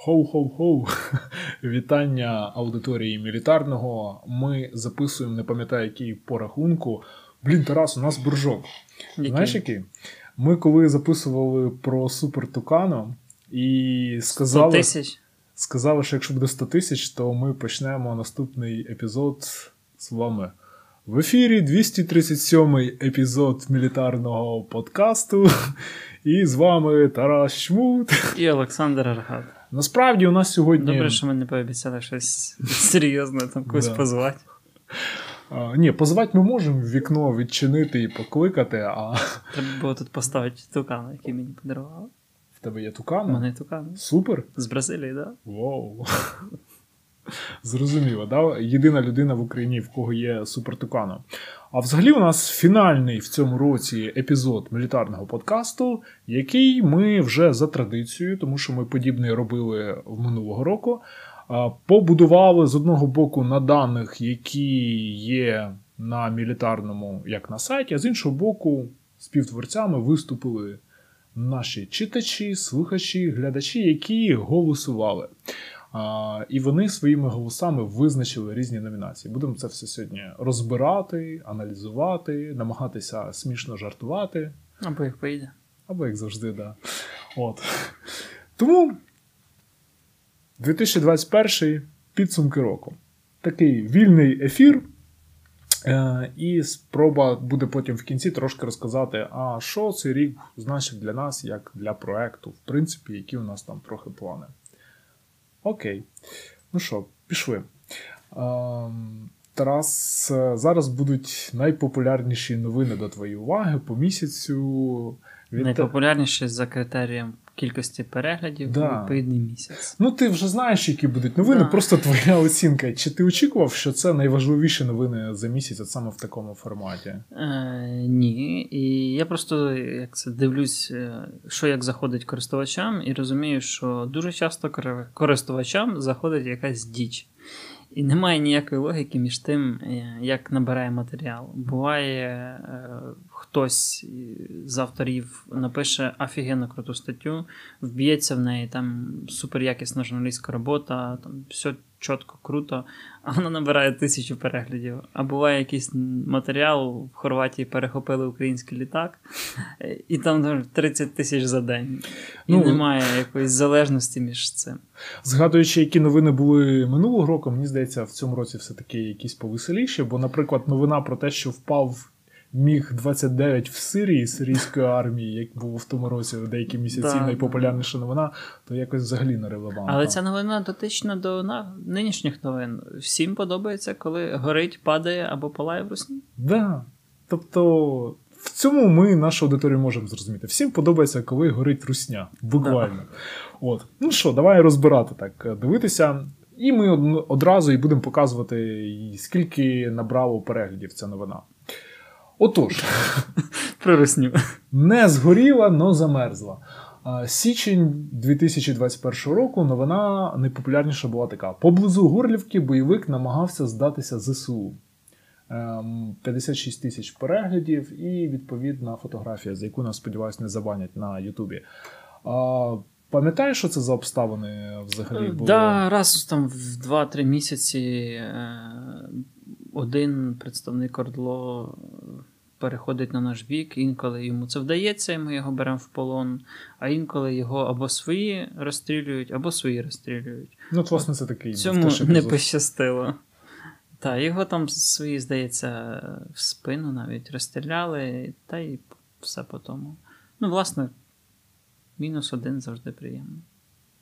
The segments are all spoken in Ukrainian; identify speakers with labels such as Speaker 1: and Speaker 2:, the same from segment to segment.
Speaker 1: Хоу-хоу-хоу! Вітання аудиторії мілітарного. Ми записуємо, не пам'ятаю, який по рахунку. Блін, Тарас, у нас буржок.
Speaker 2: Який?
Speaker 1: Знаєш який? Ми коли записували про Супер Тукану і
Speaker 2: 100
Speaker 1: сказали,
Speaker 2: тисяч?
Speaker 1: сказали, що якщо буде 100 тисяч, то ми почнемо наступний епізод з вами. В ефірі 237-й епізод мілітарного подкасту. І з вами Тарас Чмут.
Speaker 2: І Олександр Аргат.
Speaker 1: Насправді у нас сьогодні.
Speaker 2: Добре, що ми не пообіцяли щось серйозне там когось позвати.
Speaker 1: А, ні, позвати ми можемо вікно відчинити і покликати, а
Speaker 2: Треба було тут поставити тукан, який мені подарували.
Speaker 1: в тебе є
Speaker 2: У
Speaker 1: тукан?
Speaker 2: мене тукан.
Speaker 1: Супер.
Speaker 2: З Бразилії, так? Да?
Speaker 1: Вау. Зрозуміло, да? єдина людина в Україні, в кого є супертукано. А взагалі, у нас фінальний в цьому році епізод мілітарного подкасту, який ми вже за традицією, тому що ми подібний робили в минулого року. Побудували з одного боку на даних, які є на мілітарному, як на сайті, а з іншого боку, співтворцями виступили наші читачі, слухачі, глядачі, які голосували. І вони своїми голосами визначили різні номінації. Будемо це все сьогодні розбирати, аналізувати, намагатися смішно жартувати,
Speaker 2: Або як поїде.
Speaker 1: або як завжди, да. От. Тому 2021 підсумки року. Такий вільний ефір. Е, І спроба буде потім в кінці трошки розказати, а що цей рік значить для нас, як для проекту, в принципі, які у нас там трохи плани. Окей. Ну що, пішли. Ем, Тарас, е, зараз будуть найпопулярніші новини до твоєї уваги по місяцю. Від
Speaker 2: Найпопулярніші за критерієм кількості переглядів
Speaker 1: Да.
Speaker 2: у відповідний місяць.
Speaker 1: Ну, ти вже знаєш, які будуть новини,
Speaker 2: Да.
Speaker 1: просто твоя оцінка. Чи ти очікував, що це найважливіші новини за місяць, от саме в такому форматі?
Speaker 2: Е, ні. І я просто як це дивлюсь, е, що як заходить користувачам, і розумію, що дуже часто користувачам заходить якась діч. І немає ніякої логіки між тим, е, як набирає матеріал. Буває, е, хтось з авторів напише офігенно круту статтю, вб'ється в неї, там суперякісна журналістська робота, там все чітко, круто, а вона набирає тисячу переглядів. А буває якийсь матеріал в Хорватії перехопили український літак, і там там 30 тисяч за день. І
Speaker 1: Ну,
Speaker 2: немає якоїсь залежності між цим.
Speaker 1: Згадуючи, які новини були минулого року, мені здається, в цьому році все-таки якісь повеселіші. Бо, наприклад, новина про те, що впав міг 29 в Сирії сирійської армії, як було в тому році деякі місяці
Speaker 2: Да,
Speaker 1: найпопулярніша новина, то якось взагалі не релевантна.
Speaker 2: Але ця новина дотична до на... нинішніх новин. Всім подобається, коли горить, падає або палає в русні.
Speaker 1: Да. Тобто, в цьому ми нашу аудиторію можемо зрозуміти. Всім подобається, коли горить русня. Буквально. От. Ну що, давай розбирати так, дивитися. І ми одразу і будемо показувати, скільки набрало переглядів ця новина. Отож,
Speaker 2: Про
Speaker 1: не згоріла, но замерзла. Січень 2021 року новина найпопулярніша була така: поблизу Горлівки бойовик намагався здатися ЗСУ. Ем, 56 тисяч переглядів і відповідна фотографія, за яку нас сподіваюся не забанять на Ютубі. Пам'ятаєш, що це за обставини взагалі були?
Speaker 2: Да, раз там в 2-3 місяці е, один представник Ордло переходить на наш бік, інколи йому це вдається, і ми його беремо в полон, а інколи його або свої розстрілюють, або свої розстрілюють.
Speaker 1: Ну, от, власне, це такий
Speaker 2: Цьому не пощастило. Так, його там свої, здається, в спину навіть розстріляли, та й все по тому. Ну, власне, мінус один завжди приємно.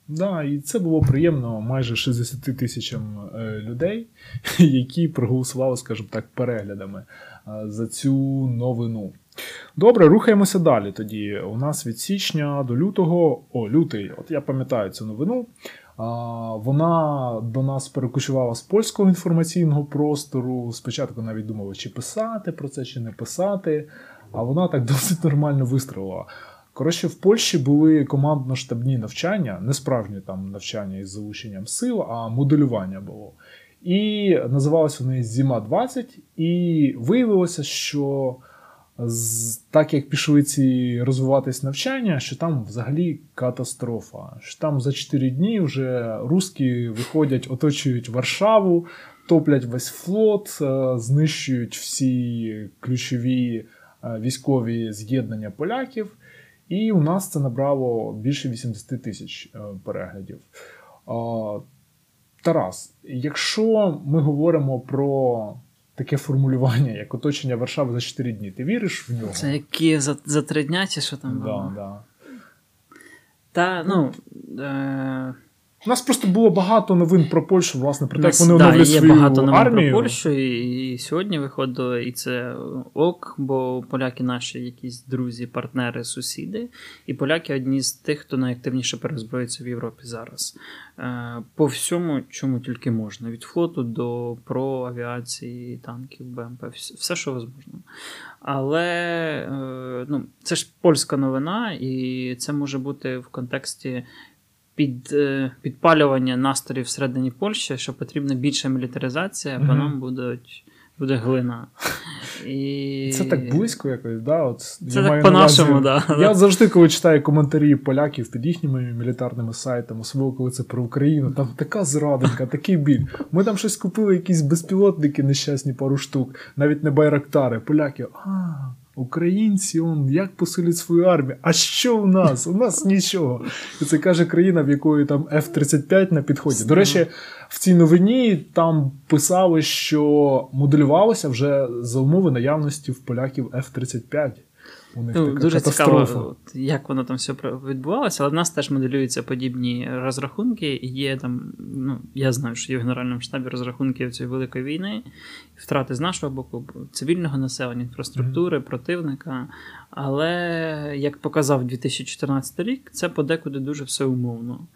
Speaker 1: Да, і це було приємно майже 60 тисячам е, людей, які проголосували, скажімо так, переглядами е, за цю новину. Добре, рухаємося далі. Тоді у нас від січня до лютого, о, лютий, от я пам'ятаю цю новину. Вона до нас перекочувала з польського інформаційного простору. Спочатку навіть думали, чи писати про це, чи не писати. А вона так досить нормально вистрілила. Коротше, в Польщі були командно-штабні навчання, не справжні там навчання із залученням сил, а моделювання було. І називалися вони Зіма 20, і виявилося, що так як пішли ці розвиватись навчання, що там взагалі катастрофа. Що там за 4 дні вже русські виходять, оточують Варшаву, топлять весь флот, е, знищують всі ключові е, військові з'єднання поляків. І у нас це набрало більше 80 тисяч е, переглядів. Тарас, якщо ми говоримо про таке формулювання, як оточення Варшави за 4 дні, ти віриш в нього?
Speaker 2: Це які за за 3 дня чи що там?
Speaker 1: Да, да.
Speaker 2: Та, ну. Е...
Speaker 1: У нас просто було багато новин про Польщу, власне, про те,
Speaker 2: як
Speaker 1: вони оновлюють свою
Speaker 2: є багато новин
Speaker 1: армію.
Speaker 2: про Польщу, і, і сьогодні виходило, і це ок, бо поляки наші якісь друзі, партнери, сусіди, і поляки одні з тих, хто найактивніше перезброїться в Європі зараз. Е, По всьому, чому тільки можна: від флоту до про авіації, танків, БМП, все, що можна. Але е, ну, це ж польська новина, і це може бути в контексті під, е, підпалювання настроїв всередині Польщі, що потрібна більша мілітаризація, бо нам будуть. Буде глина. І...
Speaker 1: Це так близько якось, да? От
Speaker 2: Це так по-нашому, да.
Speaker 1: Я завжди, коли читаю коментарі поляків під їхніми мілітарними сайтами, особливо коли це про Україну, там така зрадинка, такий біль. Ми там щось купили, якісь безпілотники нещасні пару штук, навіть не байрактари. Поляки, а, Українці он як посилять свою армію. А що у нас? У нас нічого. І це каже країна, в якої там F-35 на підході. До речі, в цій новині там писали, що моделювалося вже за умови наявності в поляків F-35. У них ну, така
Speaker 2: Дуже
Speaker 1: катастрофа.
Speaker 2: цікаво, як воно там все відбувалося, але в нас теж моделюються подібні розрахунки. І є там, ну я знаю, що є в Генеральному штабі розрахунки цієї великої війни, втрати з нашого боку, цивільного населення, інфраструктури, mm-hmm. противника. Але як показав 2014 рік, це подекуди дуже все умовно.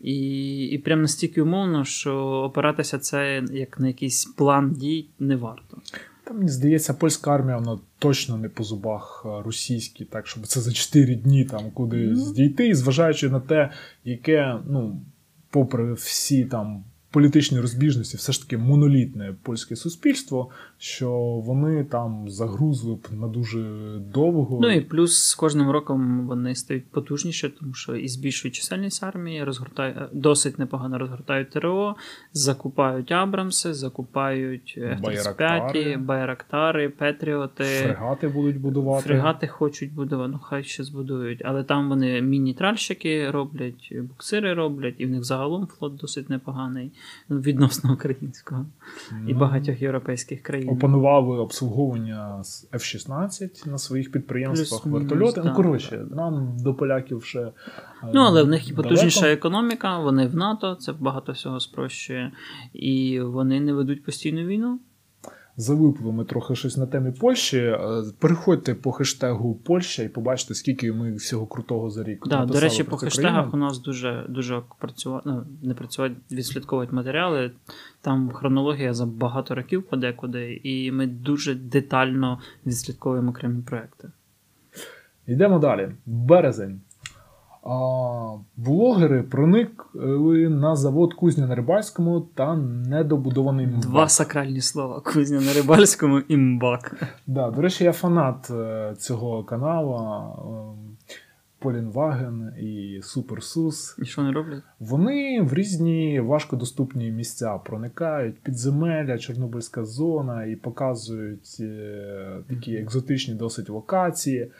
Speaker 2: І і прям настільки умовно, що опиратися це як на якийсь план дій не варто.
Speaker 1: Та мені здається, польська армія вона точно не по зубах російській, так щоб це за 4 дні там кудись mm-hmm. дійти, і зважаючи на те, яке, ну, попри всі там політичні розбіжності, все ж таки монолітне польське суспільство, що вони там загрузли б на дуже довго.
Speaker 2: Ну і плюс з кожним роком вони стають потужніше, тому що і збільшують чисельність армії, розгортають досить непогано розгортають ТРО, закупають Абрамси, закупають F-35, Байрактари, Петріоти.
Speaker 1: Фрегати будуть будувати.
Speaker 2: Фрегати хочуть будувати, ну хай ще збудують. Але там вони міні-тральщики роблять, буксири роблять, і в них загалом флот досить непоганий відносно українського і ну, багатьох європейських країн.
Speaker 1: Опанували обслуговування з F-16 на своїх підприємствах, Плюс, вертольоти. Ну, коротше, нам до поляків ще. Е,
Speaker 2: ну, але в них і потужніша далеко. економіка, вони в НАТО, це багато всього спрощує, і вони не ведуть постійну війну
Speaker 1: залипли ми трохи щось на темі Польщі. Е, переходьте по хештегу Польща і побачите, скільки ми всього крутого за рік.
Speaker 2: Да, До речі, по хештегах країну. у нас дуже дуже працювати, ну, не працювати, відслідковують матеріали. Там хронологія за багато років подекуди, і ми дуже детально відслідковуємо окремі проекти.
Speaker 1: Йдемо далі. Березень. А, Блогери проникли на завод Кузня на Рибальському та недобудований МБАК.
Speaker 2: Два сакральні слова: Кузня на Рибальському і МБАК.
Speaker 1: Да, До речі, я фанат е, цього каналу. Полін Ваген і Суперсус.
Speaker 2: І що вони роблять?
Speaker 1: Вони в різні важкодоступні місця проникають, підземелля, Чорнобильська зона і показують е, такі екзотичні досить локації.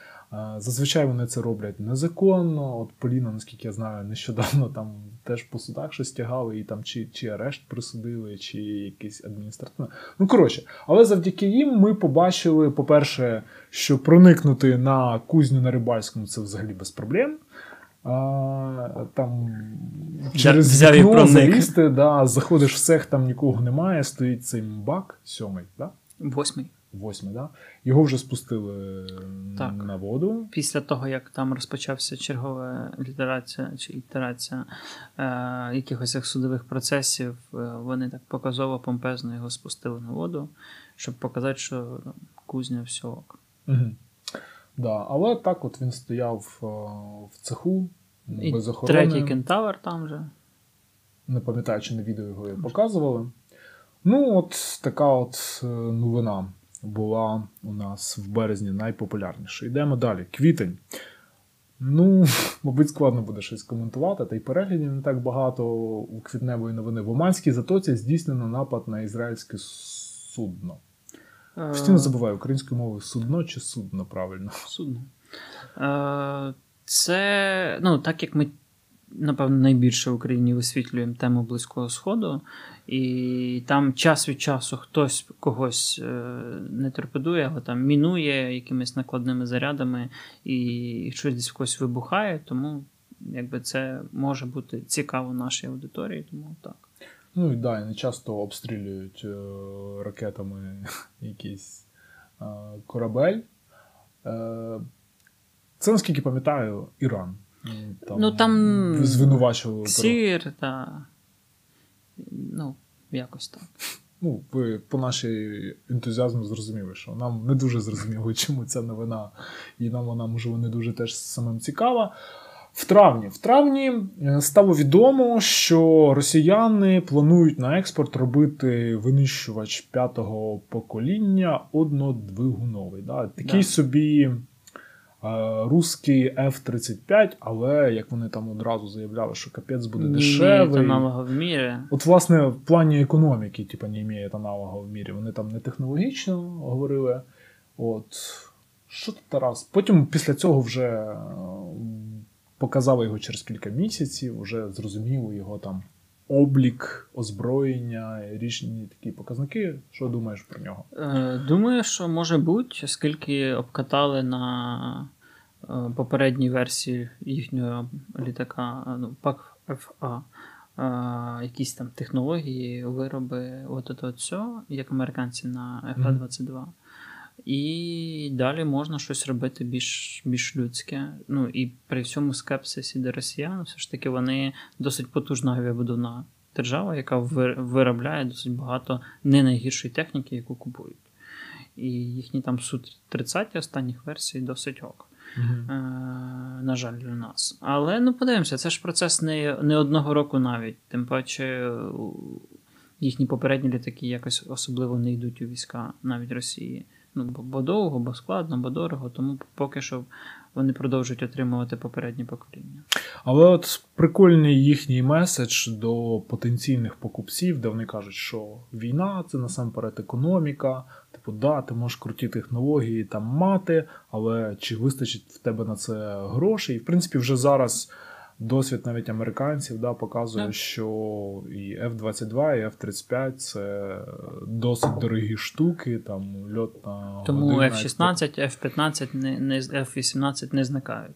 Speaker 1: Зазвичай вони це роблять незаконно. От Поліна, наскільки я знаю, нещодавно там теж по судах щось тягали, і там чи чи арешт присудили, чи якийсь адміністративне. Ну, коротше, але завдяки їм ми побачили, по-перше, що проникнути на кузню на рибальському це взагалі без проблем. А, Там через Взяв вікно залізти, да, заходиш в цех, там нікого немає, стоїть цей бак, сьомий, да?
Speaker 2: восьмий.
Speaker 1: Восьмий, да? Його вже спустили так. на воду.
Speaker 2: Після того, як там розпочався чергова літерація чи ітерація е, якихось судових процесів, е, вони так показово, помпезно його спустили на воду, щоб показати, що кузня все ок.
Speaker 1: Угу. Да, Але так от він стояв е, в цеху
Speaker 2: І без охорони. Третій кентавр там же.
Speaker 1: Не пам'ятаю, чи на відео його показували. Ну, от така от е, новина. Була у нас в березні найпопулярнішою. Йдемо далі. Квітень. Ну, мабуть, складно буде щось коментувати, та й переглядів не так багато у квітневої новини. В Оманській затоці здійснено напад на ізраїльське судно. Постійно забуваю українською мовою судно чи судно правильно.
Speaker 2: Судно. Це, ну, так як ми, напевно, найбільше в Україні висвітлюємо тему Близького Сходу, і там час від часу хтось когось е, не торпедує, але там мінує якимись накладними зарядами і щось десь когось вибухає, тому якби це може бути цікаво нашій аудиторії, тому так.
Speaker 1: Ну і да, не часто обстрілюють е, ракетами якийсь е, корабель. Це, наскільки пам'ятаю, Іран. М,
Speaker 2: Ну, там
Speaker 1: звинувачували.
Speaker 2: Сір, та. Ну, якось так.
Speaker 1: Ну, ви по нашій ентузіазму зрозуміли, що нам не дуже зрозуміло, чому ця новина, і нам вона, можливо, не дуже теж самим цікава. В травні В травні е, стало відомо, що росіяни планують на експорт робити винищувач п'ятого покоління однодвигуновий. Да? Такий
Speaker 2: Да.
Speaker 1: собі русський F-35, але як вони там одразу заявляли, що капець буде дешевий.
Speaker 2: аналога в мірі.
Speaker 1: От, власне, в плані економіки, типу, не імеє аналога в мірі. Вони там не технологічно говорили. От. Що тут Тарас? Потім після цього вже е, показали його через кілька місяців, вже зрозуміло його там облік, озброєння, різні такі показники. Що думаєш про нього?
Speaker 2: Е, Думаю, що може бути, оскільки обкатали на е, попередній версії їхнього літака, е, ну, ПАК ФА, якісь там технології, вироби, от от все, як американці на ФА-22. І далі можна щось робити більш, більш людське. Ну і при всьому скепсисі до росіян, все ж таки вони досить потужна авіабудовна держава, яка вир- виробляє досить багато не найгіршої техніки, яку купують. І їхні там Су-30 останніх версій досить ок. Е, на жаль, для нас. Але ну подивимося, це ж процес не, не одного року навіть. Тим паче їхні попередні літаки якось особливо не йдуть у війська навіть Росії. Ну, бо, довго, бо складно, бо дорого, тому поки що вони продовжують отримувати попереднє покоління.
Speaker 1: Але от прикольний їхній меседж до потенційних покупців, де вони кажуть, що війна це насамперед економіка. Типу, да, ти можеш круті технології там мати, але чи вистачить в тебе на це грошей? І в принципі, вже зараз досвід навіть американців да, показує,
Speaker 2: Так.
Speaker 1: що і F-22, і F-35 це досить дорогі штуки, там льот на
Speaker 2: Тому
Speaker 1: годину,
Speaker 2: F-16, F-15, не, не, F-18 не зникають.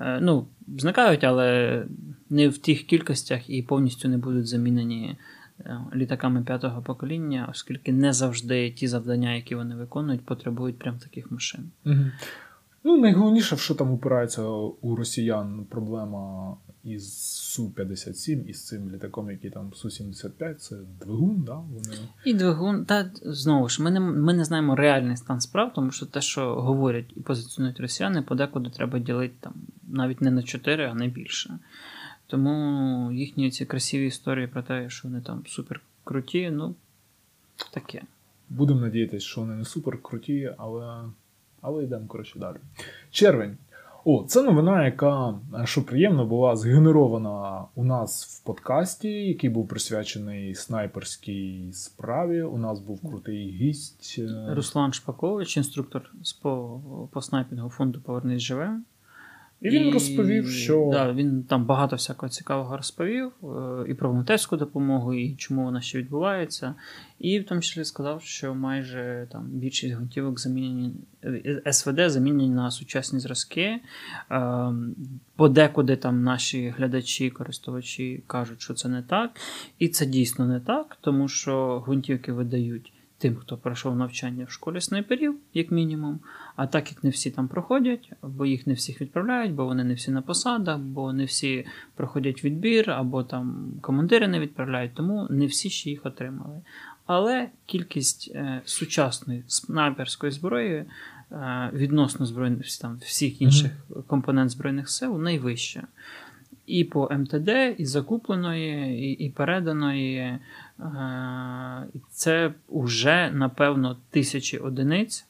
Speaker 2: Е, ну, зникають, але не в тих кількостях і повністю не будуть замінені е, літаками п'ятого покоління, оскільки не завжди ті завдання, які вони виконують, потребують прям таких машин.
Speaker 1: Угу. Ну, найголовніше, що там упирається у росіян проблема із Су-57, із цим літаком, який там Су-75, це двигун, да? Вони...
Speaker 2: І двигун, та знову ж, ми не, ми не знаємо реальний стан справ, тому що те, що говорять і позиціонують росіяни, подекуди треба ділити там навіть не на 4, а не більше. Тому їхні ці красиві історії про те, що вони там супер круті, ну таке.
Speaker 1: Будемо надіятися, що вони не супер круті, але, але йдемо коротше далі. Червень. О, це новина, яка, е, що приємно, була згенерована у нас в подкасті, який був присвячений снайперській справі. У нас був крутий гість. е,
Speaker 2: Руслан Шпакович, інструктор по, по снайпінгу фонду Повернись живе.
Speaker 1: І він розповів, що
Speaker 2: Да, він там багато всякого цікавого розповів е, і про волонтерську допомогу, і чому вона ще відбувається. І в тому числі сказав, що майже там більшість гвинтівок замінені е, СВД замінені на сучасні зразки. Е, Подекуди там наші глядачі, користувачі кажуть, що це не так. І це дійсно не так, тому що гвинтівки видають тим, хто пройшов навчання в школі снайперів, як мінімум. А так як не всі там проходять, бо їх не всіх відправляють, бо вони не всі на посадах, бо не всі проходять відбір, або там командири не відправляють, тому не всі ще їх отримали. Але кількість е, сучасної снайперської зброї е, відносно збройних там, всіх інших компонент Збройних сил найвища. І по МТД, і закупленої, і, і переданої. І це вже, напевно, тисячі одиниць.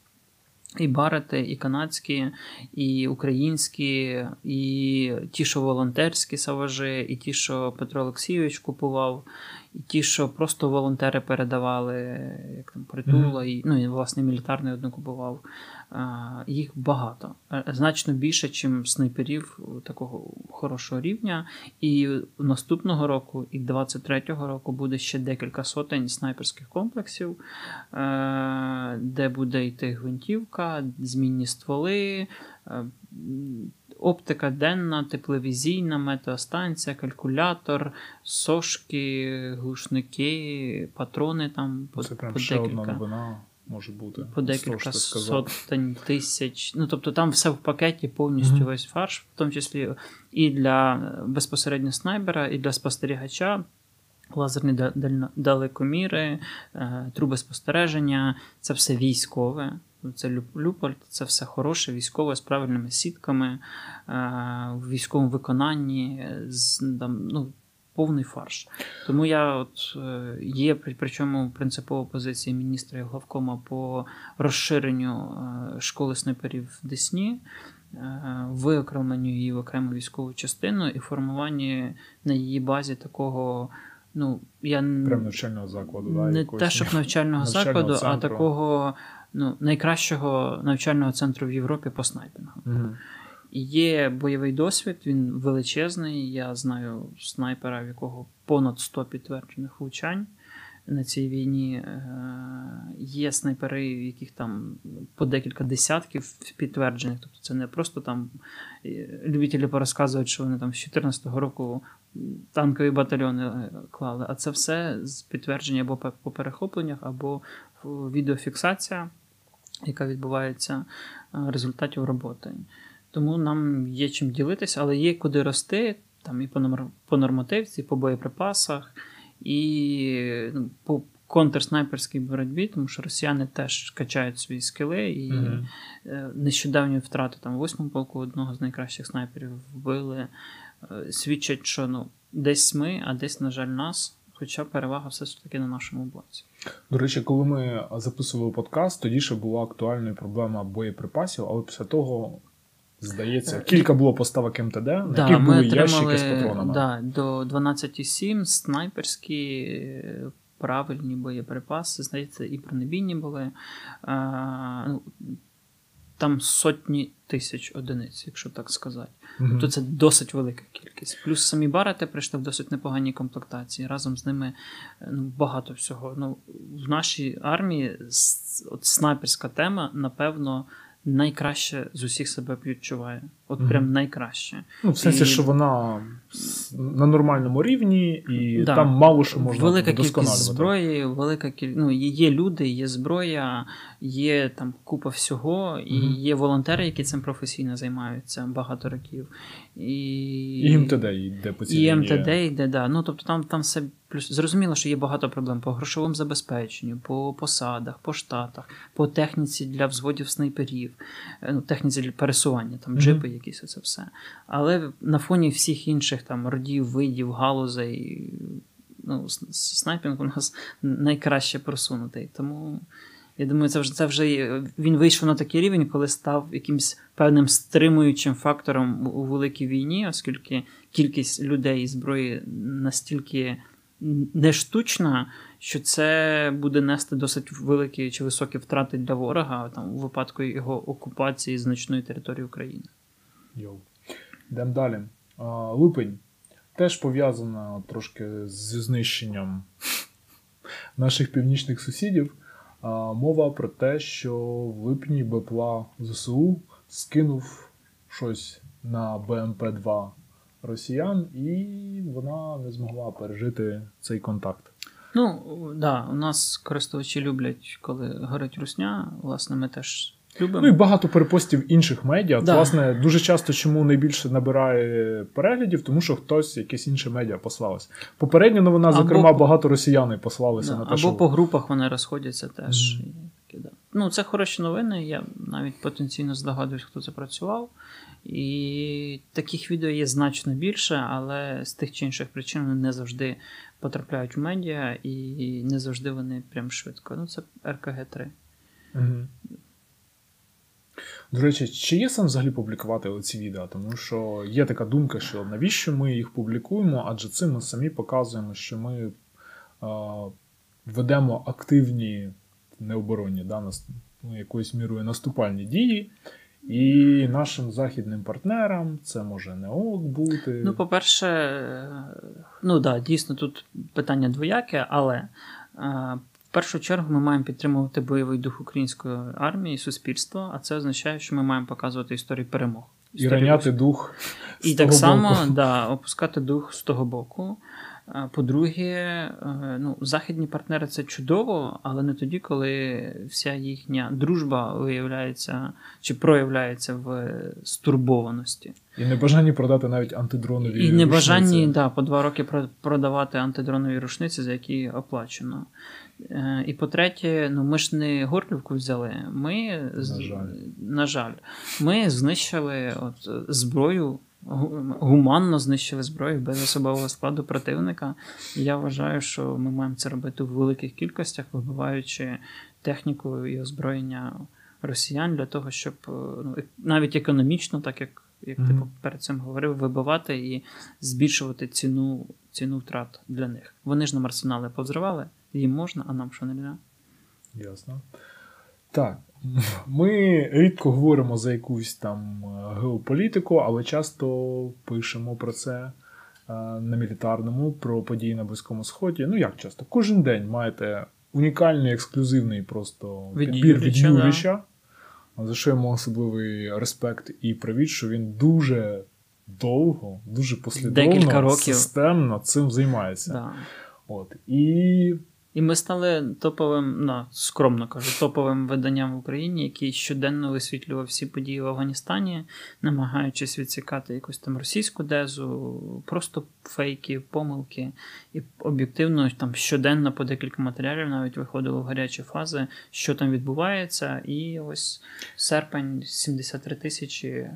Speaker 2: І барити, і канадські, і українські, і ті, що волонтерські саважі, і ті, що Петро Олексійович купував, і ті, що просто волонтери передавали, як там притула, mm-hmm. і ну і власне мілітарний одну купував. Їх багато, е, значно більше, ніж снайперів такого хорошого рівня. І наступного року, і 23-го року буде ще декілька сотень снайперських комплексів, е, де буде йти гвинтівка, змінні стволи. Е, оптика денна, тепловізійна, метеостанція, калькулятор, сошки, глушники, патрони там
Speaker 1: по, Це прям по ще декілька. одна новина може бути.
Speaker 2: По декілька сотень тисяч. Ну, тобто там все в пакеті, повністю mm-hmm. весь фарш, в тому числі і для безпосередньо снайпера, і для спостерігача. Лазерні далекоміри, е, труби спостереження це все військове. Це Люпольд, це все хороше, військове з правильними сітками, е, в військовому виконанні, з там, ну, повний фарш. Тому я от е, є причому принципова позиція міністра і главкома по розширенню е, школи снайперів в Десні. Виокремленню її в окрему військову частину і формуванні на її базі такого. Ну, я
Speaker 1: Прям навчального закладу, да,
Speaker 2: не те, щоб навчального, навчального закладу, центру. а такого ну, найкращого навчального центру в Європі по снайпінгу.
Speaker 1: Угу.
Speaker 2: Є бойовий досвід, він величезний. Я знаю снайпера, в якого понад 100 підтверджених влучань на цій війні. Е, є снайпери, в яких там по декілька десятків підтверджених. Тобто це не просто там е, любителі порозказують, що вони там з 2014 року танкові батальйони е, клали, а це все з підтвердження або по перехопленнях, або відеофіксація, яка відбувається результатів роботи. Тому нам є чим ділитися, але є куди рости, там і по нормативці, і по боєприпасах, і ну, по контрснайперській боротьбі, тому що росіяни теж качають свої скили, і mm нещодавні втрати там в восьмому полку одного з найкращих снайперів вбили. Е, свідчать, що ну, десь ми, а десь, на жаль, нас. Хоча перевага все ж таки на нашому боці.
Speaker 1: До речі, коли ми записували подкаст, тоді ще була актуальною проблема боєприпасів, але після того Здається, кілька було поставок МТД, на да, яких були ящики з патронами.
Speaker 2: Да, До 12,7 снайперські е, правильні боєприпаси, здається, і бронебійні були. А, ну, Там сотні тисяч одиниць, якщо так сказати. Mm-hmm. Тобто це досить велика кількість. Плюс самі барати прийшли в досить непоганій комплектації. Разом з ними е, ну, багато всього. Ну, В нашій армії от снайперська тема, напевно найкраще з усіх себе відчуває. От mm-hmm. прям найкраще.
Speaker 1: Ну, В сенсі, і... що вона на нормальному рівні, і да. там мало що можна
Speaker 2: Велика кількість зброї, велика кількість. Ну, є люди, є зброя, є там купа всього, і mm-hmm. є волонтери, які цим професійно займаються багато років. І
Speaker 1: і МТД йде по цій
Speaker 2: І МТД йде, да. Ну, тобто там там все плюс. Зрозуміло, що є багато проблем по грошовому забезпеченню, по посадах, по штатах, по техніці для взводів снайперів, е, ну, техніці для пересування, там джипи, mm-hmm. якісь це все. Але на фоні всіх інших там родів, видів, галузей. Ну, снайпінг у нас найкраще просунутий. Тому я думаю, це вже це вже він вийшов на такий рівень, коли став якимось певним стримуючим фактором у великій війні, оскільки кількість людей і зброї настільки не штучна, що це буде нести досить великі чи високі втрати для ворога там, у випадку його окупації значної території України.
Speaker 1: Йоу. Йдемо далі. Липень теж пов'язана трошки зі знищенням наших північних сусідів. А, Мова про те, що в липні БПЛА ЗСУ скинув щось на БМП-2 росіян, і вона не змогла пережити цей контакт.
Speaker 2: Ну, да, у нас користувачі люблять, коли горить русня. Власне, ми теж любимо.
Speaker 1: Ну і багато перепостів інших медіа. Да. Власне, дуже часто чому найбільше набирає переглядів, тому що хтось якесь інше медіа послалось. Попередня новина, або, зокрема, багато росіяни послалися да, на те,
Speaker 2: або
Speaker 1: що...
Speaker 2: по групах вони розходяться теж. Mm-hmm. Ну, це хороші новини. Я навіть потенційно здогадуюсь, хто це працював. І таких відео є значно більше, але з тих чи інших причин вони не завжди потрапляють в медіа і не завжди вони прям швидко. Ну, це РКГ-3.
Speaker 1: Угу. До речі, чи є сенс взагалі публікувати ці відео? Тому що є така думка, що навіщо ми їх публікуємо, адже цим ми самі показуємо, що ми е, ведемо активні необоронні, да, ну, якоюсь мірою наступальні дії. І нашим західним партнерам це може не ок бути.
Speaker 2: Ну, по-перше, ну да, дійсно тут питання двояке, але е, в першу чергу ми маємо підтримувати бойовий дух української армії і суспільства, а це означає, що ми маємо показувати історію перемог.
Speaker 1: І раняти дух.
Speaker 2: І так само да, опускати дух з того боку. По-друге, ну, західні партнери це чудово, але не тоді, коли вся їхня дружба виявляється чи проявляється в стурбованості.
Speaker 1: І небажанні продати навіть антидронові
Speaker 2: І небажанні да, по два роки продавати антидронові рушниці, за які оплачено. Е, і по-третє, ну ми ж не Горлівку взяли. Ми,
Speaker 1: на жаль,
Speaker 2: на жаль ми знищили от, зброю гуманно знищили зброю без особового складу противника. Я вважаю, що ми маємо це робити в великих кількостях, вибиваючи техніку і озброєння росіян для того, щоб е, ну, навіть економічно, так як як mm-hmm. ти перед цим говорив, вибивати і збільшувати ціну ціну втрат для них. Вони ж нам арсенали повзривали, їм можна, а нам що не можна.
Speaker 1: Ясно. Так, ми рідко говоримо за якусь там е, геополітику, але часто пишемо про це е, на мілітарному, про події на Близькому Сході. Ну як часто? Кожен день маєте унікальний ексклюзивний просто
Speaker 2: від
Speaker 1: підбір від Юрича, за що йому особливий респект і привіт, що він дуже довго, дуже послідовно, системно цим займається.
Speaker 2: Да.
Speaker 1: От. І
Speaker 2: і ми стали топовим, ну, скромно кажу, топовим виданням в Україні, який щоденно висвітлював всі події в Афганістані, намагаючись відсікати якусь там російську дезу, просто фейки, помилки. І об'єктивно там щоденно по декілька матеріалів навіть виходило в гарячі фази, що там відбувається. І ось серпень 73 тисячі.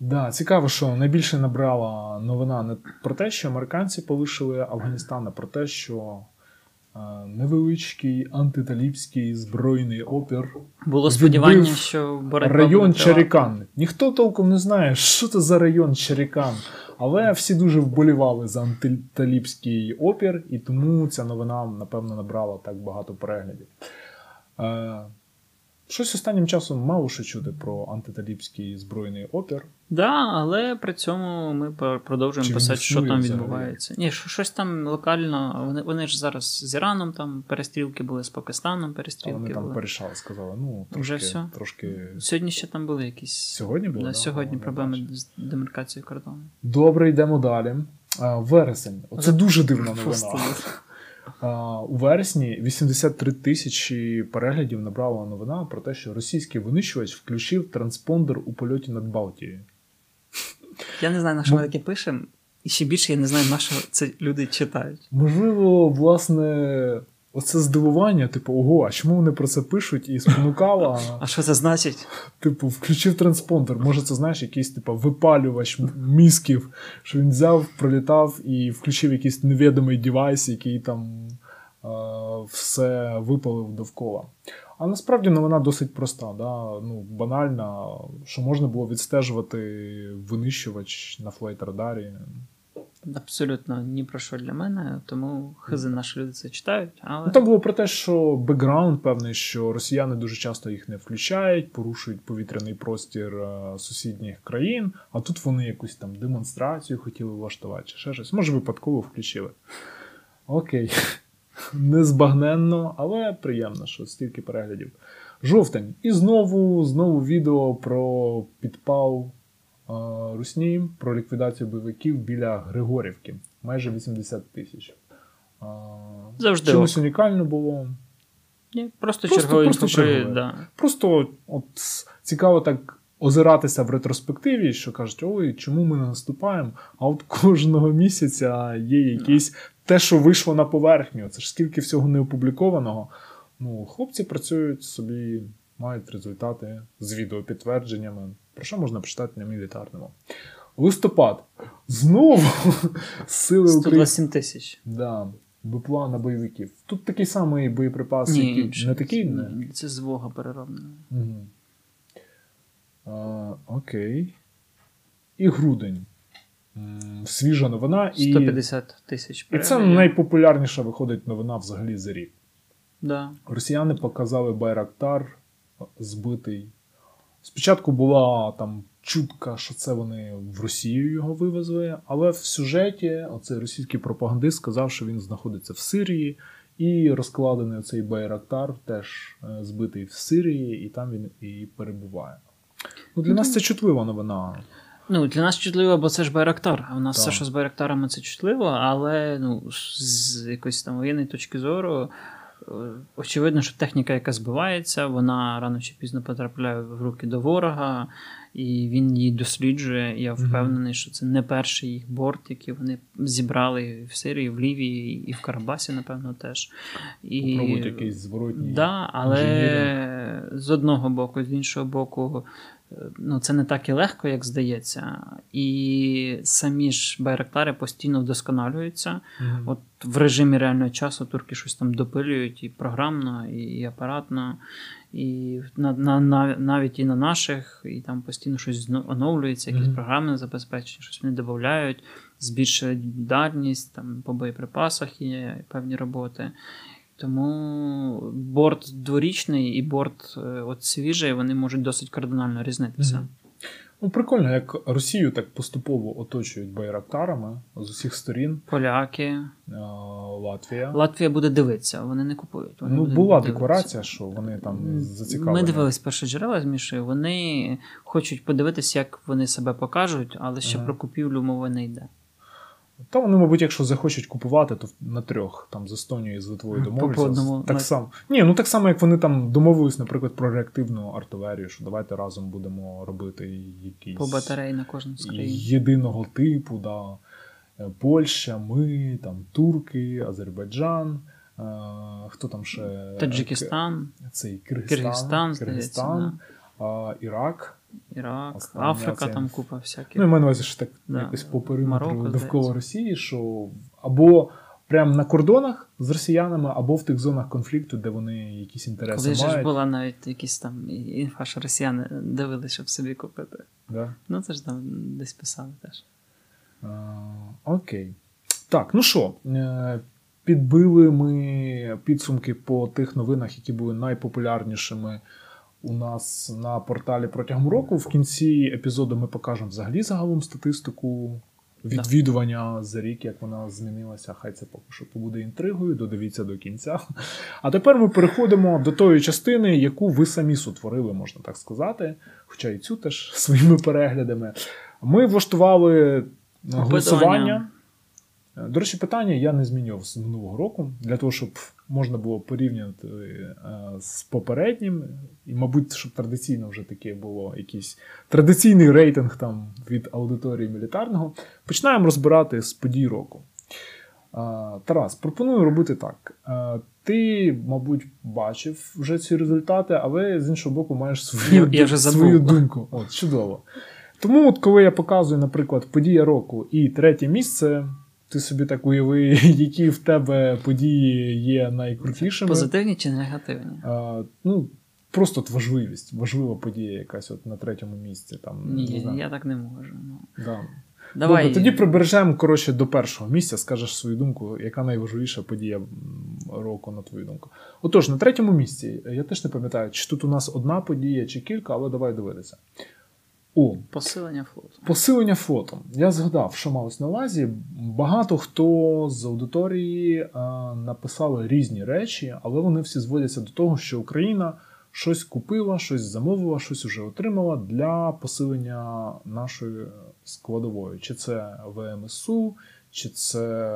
Speaker 1: Да, цікаво, що найбільше набрала новина не про те, що американці полишили Афганістан, а про те, що невеличкий антиталіпський збройний опір.
Speaker 2: Було сподівання, що
Speaker 1: боротьба район Чарікан. Ніхто толком не знає, що це за район Чарікан. Але всі дуже вболівали за антиталіпський опір, і тому ця новина, напевно, набрала так багато переглядів. Щось останнім часом мало що чути про антиталіпський збройний опір.
Speaker 2: Да, але при цьому ми продовжуємо Чи писати, що там відбувається. Ні, щось там локально. Вони вони ж зараз з Іраном там перестрілки були, з Пакистаном перестрілки.
Speaker 1: Вони там
Speaker 2: були.
Speaker 1: порішали, сказали. Ну, трошки,
Speaker 2: Вже все.
Speaker 1: трошки...
Speaker 2: Сьогодні ще там були якісь
Speaker 1: Сьогодні були? Да,
Speaker 2: сьогодні да, проблеми з демаркацією кордону.
Speaker 1: Добре, йдемо далі. А, Вересень. Оце дуже дивна новина. У вересні 83 тисячі переглядів набрала новина про те, що російський винищувач включив транспондер у польоті над Балтією.
Speaker 2: Я не знаю, на що ми таке пишемо, і ще більше я не знаю, на що це люди читають.
Speaker 1: Можливо, власне, оце здивування, типу, ого, а чому вони про це пишуть і спонукало?
Speaker 2: А що це значить?
Speaker 1: Типу, включив транспондер. Може, це знаєш, якийсь типу, випалювач мізків, що він взяв, пролітав і включив якийсь невідомий девайс, який там е- все випалив довкола. А насправді новина досить проста, да? ну, банальна, що можна було відстежувати винищувач на флейт-радарі.
Speaker 2: Абсолютно ні про що для мене, тому хизи наші люди це читають. Але...
Speaker 1: Ну, Там було про те, що бекграунд певний, що росіяни дуже часто їх не включають, порушують повітряний простір е, сусідніх країн, а тут вони якусь там демонстрацію хотіли влаштувати, чи ще щось. Може, випадково включили. Окей. Незбагненно, але приємно, що стільки переглядів. Жовтень. І знову знову відео про підпал Русні про ліквідацію бойовиків біля Григорівки. Майже 80 тисяч.
Speaker 2: Завжди
Speaker 1: Чимось ок. унікально було.
Speaker 2: Ні, Просто, просто черговий просто, черговий. Да.
Speaker 1: просто от, цікаво так озиратися в ретроспективі, що кажуть, ой, чому ми не наступаємо? А от кожного місяця є якісь те, що вийшло на поверхню. Це ж скільки всього не опублікованого. Ну, Хлопці працюють собі, мають результати з відеопідтвердженнями Про що можна почитати на мілітарному? Листопад. Знову сили України.
Speaker 2: 127 тисяч.
Speaker 1: Да, на бойовиків. Тут такий самий боєприпас,
Speaker 2: Ні,
Speaker 1: який
Speaker 2: інший.
Speaker 1: не такий. Не?
Speaker 2: Це з Вога перероблено.
Speaker 1: Угу. А, окей. І грудень. Свіжа новина. І,
Speaker 2: 150 тисяч
Speaker 1: і це найпопулярніша виходить новина взагалі за рік.
Speaker 2: Да.
Speaker 1: Росіяни показали Байрактар збитий. Спочатку була там чутка, що це вони в Росію його вивезли, але в сюжеті оцей російський пропагандист сказав, що він знаходиться в Сирії, і розкладений оцей Байрактар теж е, збитий в Сирії, і там він і перебуває. Ну, для нас це чутлива новина.
Speaker 2: Ну, для нас чутливо, бо це ж Байрактар. А у нас
Speaker 1: Так.
Speaker 2: все, що з Байрактарами, це чутливо, але ну, з якоїсь там воєнної точки зору. Е, Очевидно, що техніка, яка збивається, вона рано чи пізно потрапляє в руки до ворога, і він її досліджує. Я впевнений, що це не перший їх борт, який вони зібрали в Сирії, в Лівії і в Карабасі, напевно, теж. І...
Speaker 1: Попробують якийсь зворотній.
Speaker 2: Да, але
Speaker 1: інженіринг.
Speaker 2: з одного боку, з іншого боку, ну, це не так і легко, як здається. І самі ж байрактари постійно вдосконалюються.
Speaker 1: Мгм.
Speaker 2: От в режимі реального часу турки щось там допилюють і програмно, і, і апаратно, і на, на, на, навіть і на наших, і там постійно щось оновлюється, якісь
Speaker 1: Мгм.
Speaker 2: програмне забезпечення, щось вони додають, збільшують дальність, там по боєприпасах є певні роботи. Тому борт дворічний і борт е, от свіжий, вони можуть досить кардинально різнитися.
Speaker 1: Мгм. Ну, прикольно, як Росію так поступово оточують байрактарами з усіх сторін.
Speaker 2: Поляки.
Speaker 1: Е, Латвія.
Speaker 2: Латвія буде дивитися, вони не купують. Вони
Speaker 1: Ну, була декларація, що вони там зацікавлені.
Speaker 2: Ми дивились перші джерела з Мішою. Вони хочуть подивитися, як вони себе покажуть, але ще
Speaker 1: Ага.
Speaker 2: про купівлю мови не йде.
Speaker 1: Та вони, мабуть, якщо захочуть купувати, то на трьох там з Естонією з Литвою домовляться.
Speaker 2: по одному,
Speaker 1: так
Speaker 2: ну-
Speaker 1: само. Ні, ну так само, як вони там домовились, наприклад, про реактивну артилерію, що давайте разом будемо робити якісь
Speaker 2: По батареї на кожну з країн.
Speaker 1: єдиного типу, да. Е, Польща, ми, там турки, Азербайджан. е, Хто там ще?
Speaker 2: Таджикистан,
Speaker 1: Цей Киргизстан,
Speaker 2: Киргизстан, здається,
Speaker 1: Киргизстан а, Ірак.
Speaker 2: Ірак,
Speaker 1: Остання
Speaker 2: Африка,
Speaker 1: це-
Speaker 2: там купа всяких.
Speaker 1: Ну, я маю на увазі, що так
Speaker 2: Да.
Speaker 1: якось по периметру
Speaker 2: Марокко,
Speaker 1: довкола
Speaker 2: здається.
Speaker 1: Росії, що або прямо на кордонах з росіянами, або в тих зонах конфлікту, де вони якісь інтереси
Speaker 2: Коли ж була навіть якісь там інфа, що росіяни дивилися, щоб собі купити.
Speaker 1: Да?
Speaker 2: Ну це ж там десь писали теж.
Speaker 1: А, окей. Так, ну що, е, підбили ми підсумки по тих новинах, які були найпопулярнішими у нас на порталі протягом року. В кінці епізоду ми покажемо взагалі загалом статистику відвідування за рік, як вона змінилася. Хай це поки що побуде інтригою, додивіться до кінця. А тепер ми переходимо до тої частини, яку ви самі сотворили, можна так сказати, хоча і цю теж своїми переглядами. Ми влаштували голосування. До речі, питання я не змінював з минулого року для того, щоб можна було порівняти е, з попереднім. І, мабуть, щоб традиційно вже таке було якийсь традиційний рейтинг там від аудиторії мілітарного. Починаємо розбирати з подій року. Тарас, пропоную робити так. Ти, мабуть, бачив вже ці результати, але з іншого боку, маєш свою,
Speaker 2: Я- я вже
Speaker 1: свою думку. От, чудово. Тому, от коли я показую, наприклад, подія року і третє місце, ти собі так уяви, які в тебе події є найкрутішими.
Speaker 2: Позитивні чи негативні?
Speaker 1: А, ну, просто от важливість, важлива подія якась от на третьому місці. Там, не
Speaker 2: Ні,
Speaker 1: знаю.
Speaker 2: я так не можу. Ну.
Speaker 1: Да.
Speaker 2: Давай.
Speaker 1: Добре, тоді прибережемо коротше до першого місця, скажеш свою думку, яка найважливіша подія року, на твою думку. Отож, на третьому місці, я теж не пам'ятаю, чи тут у нас одна подія, чи кілька, але давай дивитися. О,
Speaker 2: Посилення флоту.
Speaker 1: Посилення фото. Я згадав, що малось на увазі. Багато хто з аудиторії а, написали різні речі, але вони всі зводяться до того, що Україна щось купила, щось замовила, щось уже отримала для посилення нашої складової. Чи це ВМСУ, чи це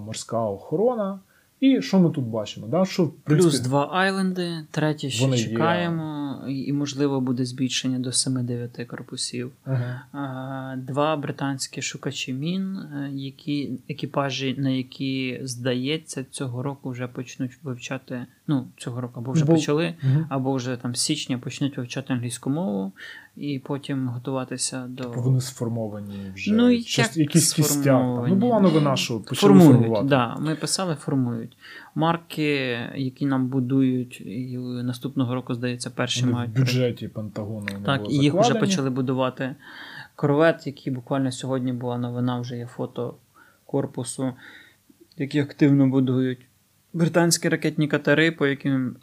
Speaker 1: морська охорона. І що ми тут бачимо? Да? Що, в принципі,
Speaker 2: Плюс два айленди, третє ще
Speaker 1: Вони є.
Speaker 2: чекаємо, і, можливо буде збільшення до 7-9 корпусів.
Speaker 1: Ага.
Speaker 2: Два британські шукачі мін, е, які екіпажі, на які здається, цього року вже почнуть вивчати. Ну, цього року або вже
Speaker 1: Бо-
Speaker 2: почали,
Speaker 1: Мгм.
Speaker 2: або вже там з січня почнуть вивчати англійську мову. І потім готуватися до.
Speaker 1: Вони сформовані вже.
Speaker 2: Ну,
Speaker 1: Щось,
Speaker 2: як
Speaker 1: якісь кістяк. там. Ну, була новина, що почали
Speaker 2: формують,
Speaker 1: формувати.
Speaker 2: Да, ми писали, формують. Марки, які нам будують, і наступного року, здається, перші
Speaker 1: Вони
Speaker 2: мають.
Speaker 1: в бюджеті Пентагону вони
Speaker 2: Так,
Speaker 1: були
Speaker 2: і їх вже почали будувати. Корвет, який буквально сьогодні була новина, вже є фото корпусу, які активно будують. Британські ракетні катери, по яким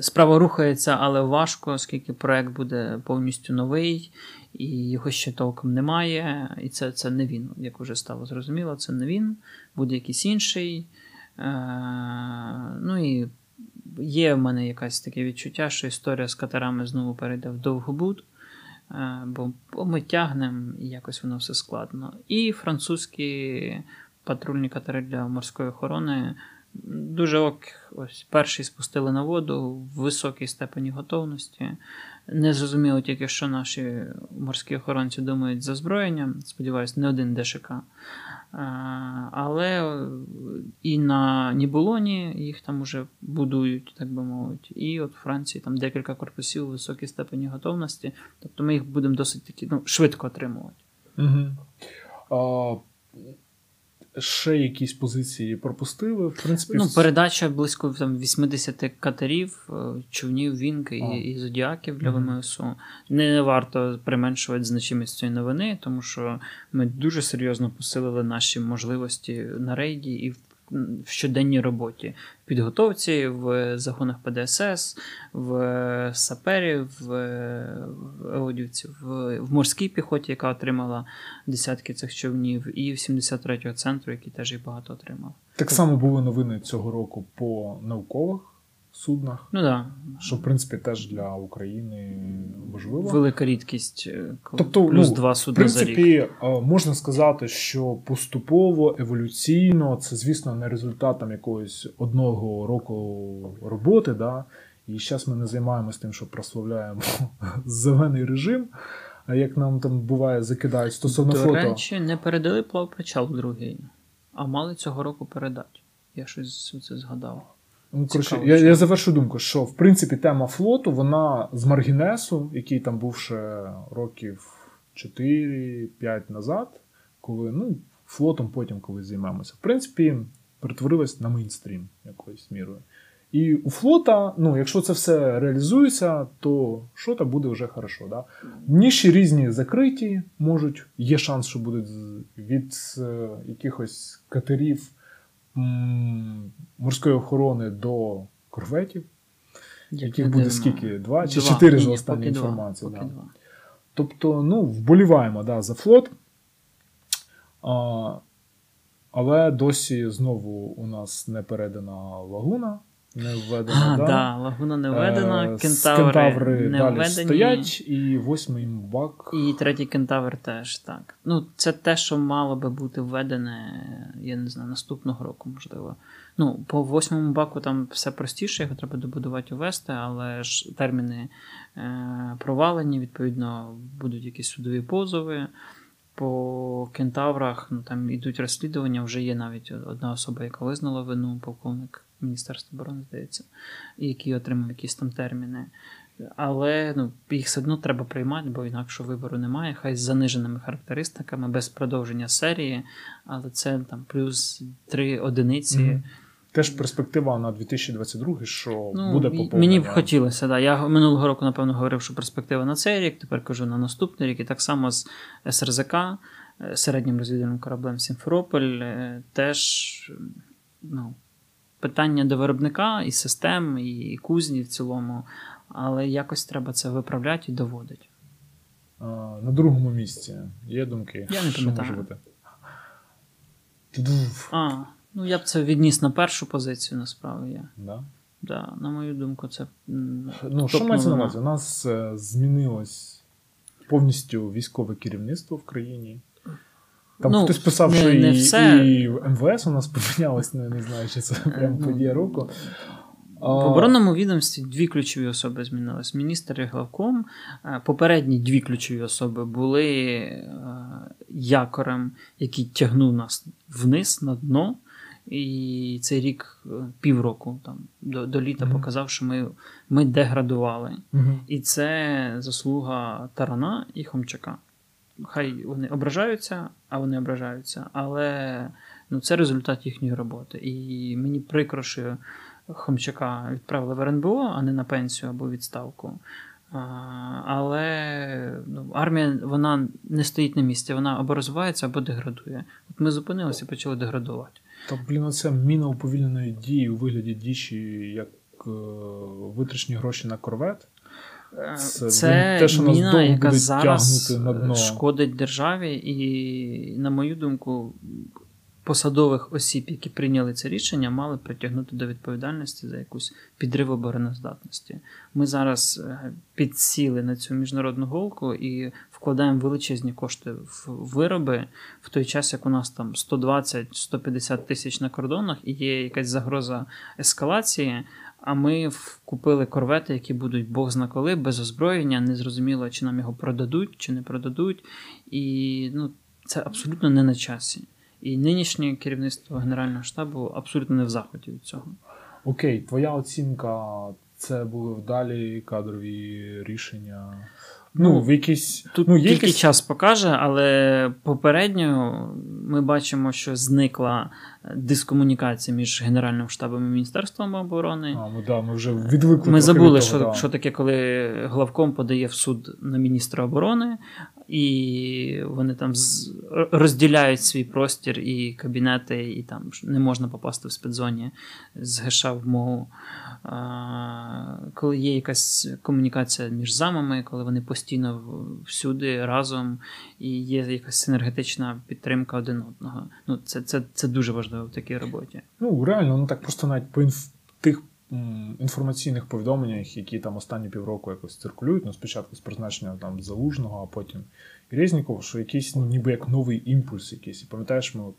Speaker 2: справа рухається, але важко, оскільки проект буде повністю новий, і його ще толком немає. І це, це не він, як вже стало зрозуміло, це не він, буде якийсь інший. Е, ну і є в мене якесь таке відчуття, що історія з катерами знову перейде в довгобуд. Е, Бо бо ми тягнемо і якось воно все складно. І французькі патрульні катери для морської охорони дуже ок, ось перший спустили на воду в високій степені готовності. Не зрозуміло тільки, що наші морські охоронці думають за озброєнням. Сподіваюсь, не один ДШК. Е, Але і на Нібулоні їх там уже будують, так би мовити. І от в Франції там декілька корпусів у високій степені готовності. Тобто ми їх будемо досить таки ну, швидко отримувати.
Speaker 1: Угу. А, ще якісь позиції пропустили. В принципі,
Speaker 2: Ну, передача близько там, 80 катерів, е, човнів, вінки
Speaker 1: А.
Speaker 2: і, і зодіаків для
Speaker 1: Мгм.
Speaker 2: ВМСУ. Не варто применшувати значимість цієї новини, тому що ми дуже серйозно посилили наші можливості на рейді і в в щоденній роботі, в підготовці, в загонах ПДСС, в саперів, в, в Еодівці, в, в морській піхоті, яка отримала десятки цих човнів, і в 73-го центру, який теж і багато отримав.
Speaker 1: так само були новини цього року по наукових суднах,
Speaker 2: Ну так.
Speaker 1: що в принципі теж для України важливо.
Speaker 2: Велика рідкість, е,
Speaker 1: Тобто,
Speaker 2: плюс
Speaker 1: ну,
Speaker 2: два
Speaker 1: В
Speaker 2: судна за рік.
Speaker 1: принципі, е, можна сказати, що поступово, еволюційно, це, звісно, не результат там якогось одного року роботи. Да? І зараз ми не займаємося тим, що прославляємо зелений режим. А як нам там буває, закидають стосовно
Speaker 2: До
Speaker 1: фото.
Speaker 2: речі, не передали плавпричал другий, а мали цього року передати. Я щось це згадав.
Speaker 1: Ну, коротше,
Speaker 2: Цікаво,
Speaker 1: я, я завершу думку, що в принципі тема флоту, вона з Маргінесу, який там був ще років 4-5 назад, коли ну, флотом потім колись займемося, в принципі, перетворилась на мейнстрім якоюсь мірою. І у флота, ну, якщо це все реалізується, то що то буде вже хорошо. Да? Ніші різні закриті можуть, є шанс, що будуть від е, якихось катерів морської охорони до корветів, яких буде
Speaker 2: дивно.
Speaker 1: скільки? Два чи
Speaker 2: Два.
Speaker 1: чотири за останню
Speaker 2: два,
Speaker 1: інформацію.
Speaker 2: поки
Speaker 1: да.
Speaker 2: два.
Speaker 1: Тобто, ну, вболіваємо да, за флот. А, але досі знову у нас не передана лагуна, не введена.
Speaker 2: А,
Speaker 1: да.
Speaker 2: да, лагуна не введена,
Speaker 1: Е,
Speaker 2: кентаври,
Speaker 1: кентаври
Speaker 2: не
Speaker 1: далі
Speaker 2: введені.
Speaker 1: стоять, і восьмий бак.
Speaker 2: І третій кентавр теж так. Ну, це те, що мало би бути введене, я не знаю, наступного року, можливо. Ну, по восьмому баку там все простіше, його треба добудувати увести, але ж терміни е, провалені, відповідно, будуть якісь судові позови. По кентаврах ну, там йдуть розслідування, вже є навіть одна особа, яка визнала вину, полковник Міністерства оборони, здається, і який отримав якісь там терміни. Але ну, їх все одно треба приймати, бо інакше вибору немає. Хай з заниженими характеристиками, без продовження серії, але це там плюс три одиниці.
Speaker 1: Мгм. Теж перспектива на 2022, що
Speaker 2: Ну,
Speaker 1: буде поповнення.
Speaker 2: мені б хотілося, да. Я минулого року, напевно, говорив, що перспектива на цей рік, тепер кажу на наступний рік. І так само з СРЗК, е, середнім розвідувальним кораблем Сімферополь, е, теж ну, питання до виробника і систем, і кузні в цілому. Але якось треба це виправляти і доводити.
Speaker 1: На другому місці є думки.
Speaker 2: Я не
Speaker 1: що може бути?
Speaker 2: А, ну я б це відніс на першу позицію, насправді. Я.
Speaker 1: Да?
Speaker 2: Да, на мою думку, це.
Speaker 1: Ну, що мається на увазі? У нас е, змінилось повністю військове керівництво в країні. Там
Speaker 2: Ну,
Speaker 1: хтось писав,
Speaker 2: не-
Speaker 1: що
Speaker 2: не
Speaker 1: і,
Speaker 2: все.
Speaker 1: і МВС у нас помінялось, ну, я не знаю, чи це прям
Speaker 2: Ну,
Speaker 1: подія року.
Speaker 2: В оборонному відомстві дві ключові особи змінились. Міністр і главком. Е, Попередні дві ключові особи були е, якорем, який тягнув нас вниз на дно. І цей рік, е, півроку там, до до літа
Speaker 1: Мгм.
Speaker 2: показав, що ми, ми деградували.
Speaker 1: Угу.
Speaker 2: І це заслуга Тарана і Хомчака. Хай вони ображаються, а вони ображаються, але ну, це результат їхньої роботи. І мені прикро, що Хомчака відправили в РНБО, а не на пенсію або відставку. А, але ну, армія вона не стоїть на місці, вона або розвивається, або деградує. От ми зупинилися і почали деградувати.
Speaker 1: Та, блін, оця міна уповільненої дії у вигляді дічі, як е, витрачені гроші на корвет.
Speaker 2: Це,
Speaker 1: Це, те, що
Speaker 2: міна,
Speaker 1: довго
Speaker 2: яка зараз
Speaker 1: на дно.
Speaker 2: шкодить державі, і, на мою думку, посадових осіб, які прийняли це рішення, мали притягнути до відповідальності за якусь підрив обороноздатності. Ми зараз е, підсіли на цю міжнародну голку і вкладаємо величезні кошти в вироби в той час, як у нас там 120-150 тисяч на кордонах і є якась загроза ескалації. А ми купили корвети, які будуть Бог зна коли, без озброєння. Незрозуміло, чи нам його продадуть, чи не продадуть. І ну, це абсолютно не на часі. І нинішнє керівництво Генерального штабу абсолютно не в заході від цього.
Speaker 1: Окей, твоя оцінка це були вдалі кадрові рішення. Ну,
Speaker 2: Ну,
Speaker 1: в якісь.
Speaker 2: Тут
Speaker 1: ну, є
Speaker 2: тільки
Speaker 1: якісь...
Speaker 2: час покаже, але попередньо ми бачимо, що зникла дискомунікація між Генеральним штабом і Міністерством оборони.
Speaker 1: А, ми, да, ми вже відвикли.
Speaker 2: Ми забули,
Speaker 1: від
Speaker 2: що,
Speaker 1: да.
Speaker 2: що таке, коли главком подає в суд на міністра оборони, і вони там з, розділяють свій простір і кабінети, і там не можна попасти в спецзоні з ГШ в МОУ. Коли є якась комунікація між замами, коли вони постійно всюди разом і є якась синергетична підтримка один одного. Ну, це, це, це дуже важливо в такій роботі.
Speaker 1: Ну, реально, ну так просто навіть по інф... тих інформаційних повідомленнях, які там останні півроку якось циркулюють, ну, спочатку з призначення там Залужного, а потім Резнікова, що якийсь, ну, ніби як новий імпульс якийсь. І пам'ятаєш, ми от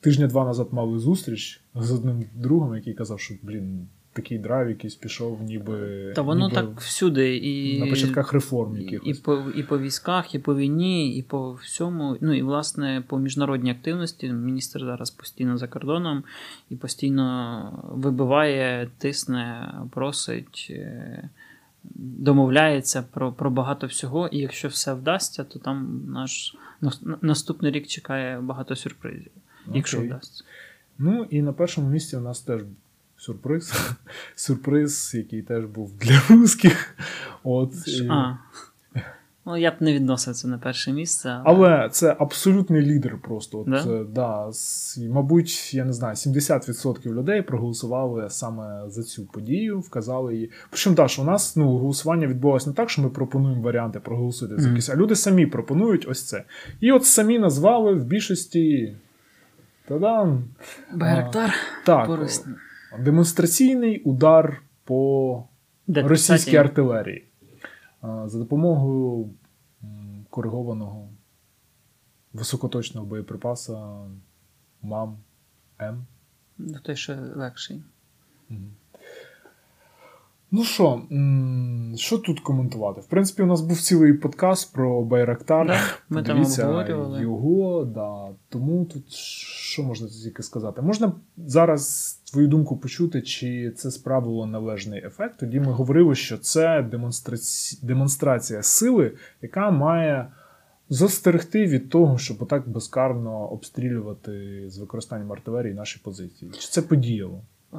Speaker 1: тижня-два назад мали зустріч з одним другом, який казав, що, блін, такий драйв якийсь пішов, ніби.
Speaker 2: Та воно
Speaker 1: ніби
Speaker 2: так всюди. І...
Speaker 1: на початках реформ якихось.
Speaker 2: і, по, і по військах, і по війні, і по всьому. Ну і власне по міжнародній активності. Міністр зараз постійно за кордоном і постійно вибиває, тисне, просить, е, домовляється про, про багато всього. І якщо все вдасться, то там наш наступний рік чекає багато сюрпризів, якщо вдасться.
Speaker 1: Ну і на першому місці у нас теж сюрприз. Сюрприз, який теж був для русських. От,
Speaker 2: А. Ну, я б не відносив це на перше місце.
Speaker 1: Але це абсолютний лідер просто. От,
Speaker 2: Да?
Speaker 1: е, да, с- мабуть, я не знаю, 70% людей проголосували саме за цю подію, вказали її. Причому так, що у нас ну, голосування відбулося не так, що ми пропонуємо варіанти проголосувати за якісь, а люди самі пропонують ось це. І от самі назвали в більшості. Та-дам!
Speaker 2: Байрактар
Speaker 1: Так,
Speaker 2: корисний.
Speaker 1: Демонстраційний удар по
Speaker 2: Де
Speaker 1: російській артилерії за допомогою коригованого високоточного боєприпаса МАМ М.
Speaker 2: Ну, той ще легший.
Speaker 1: Мгм. Ну що, що тут коментувати? В принципі, у нас був цілий подкаст про Байрактар.
Speaker 2: Да, ми там обговорювали.
Speaker 1: його, да. тому тут що можна тільки сказати? Можна зараз твою думку почути, чи це справило належний ефект. Тоді ми говорили, що це демонстраці... демонстрація сили, яка має застерегти від того, щоб отак безкарно обстрілювати з використанням артилерії наші позиції. Чи це подіяло?
Speaker 2: Е,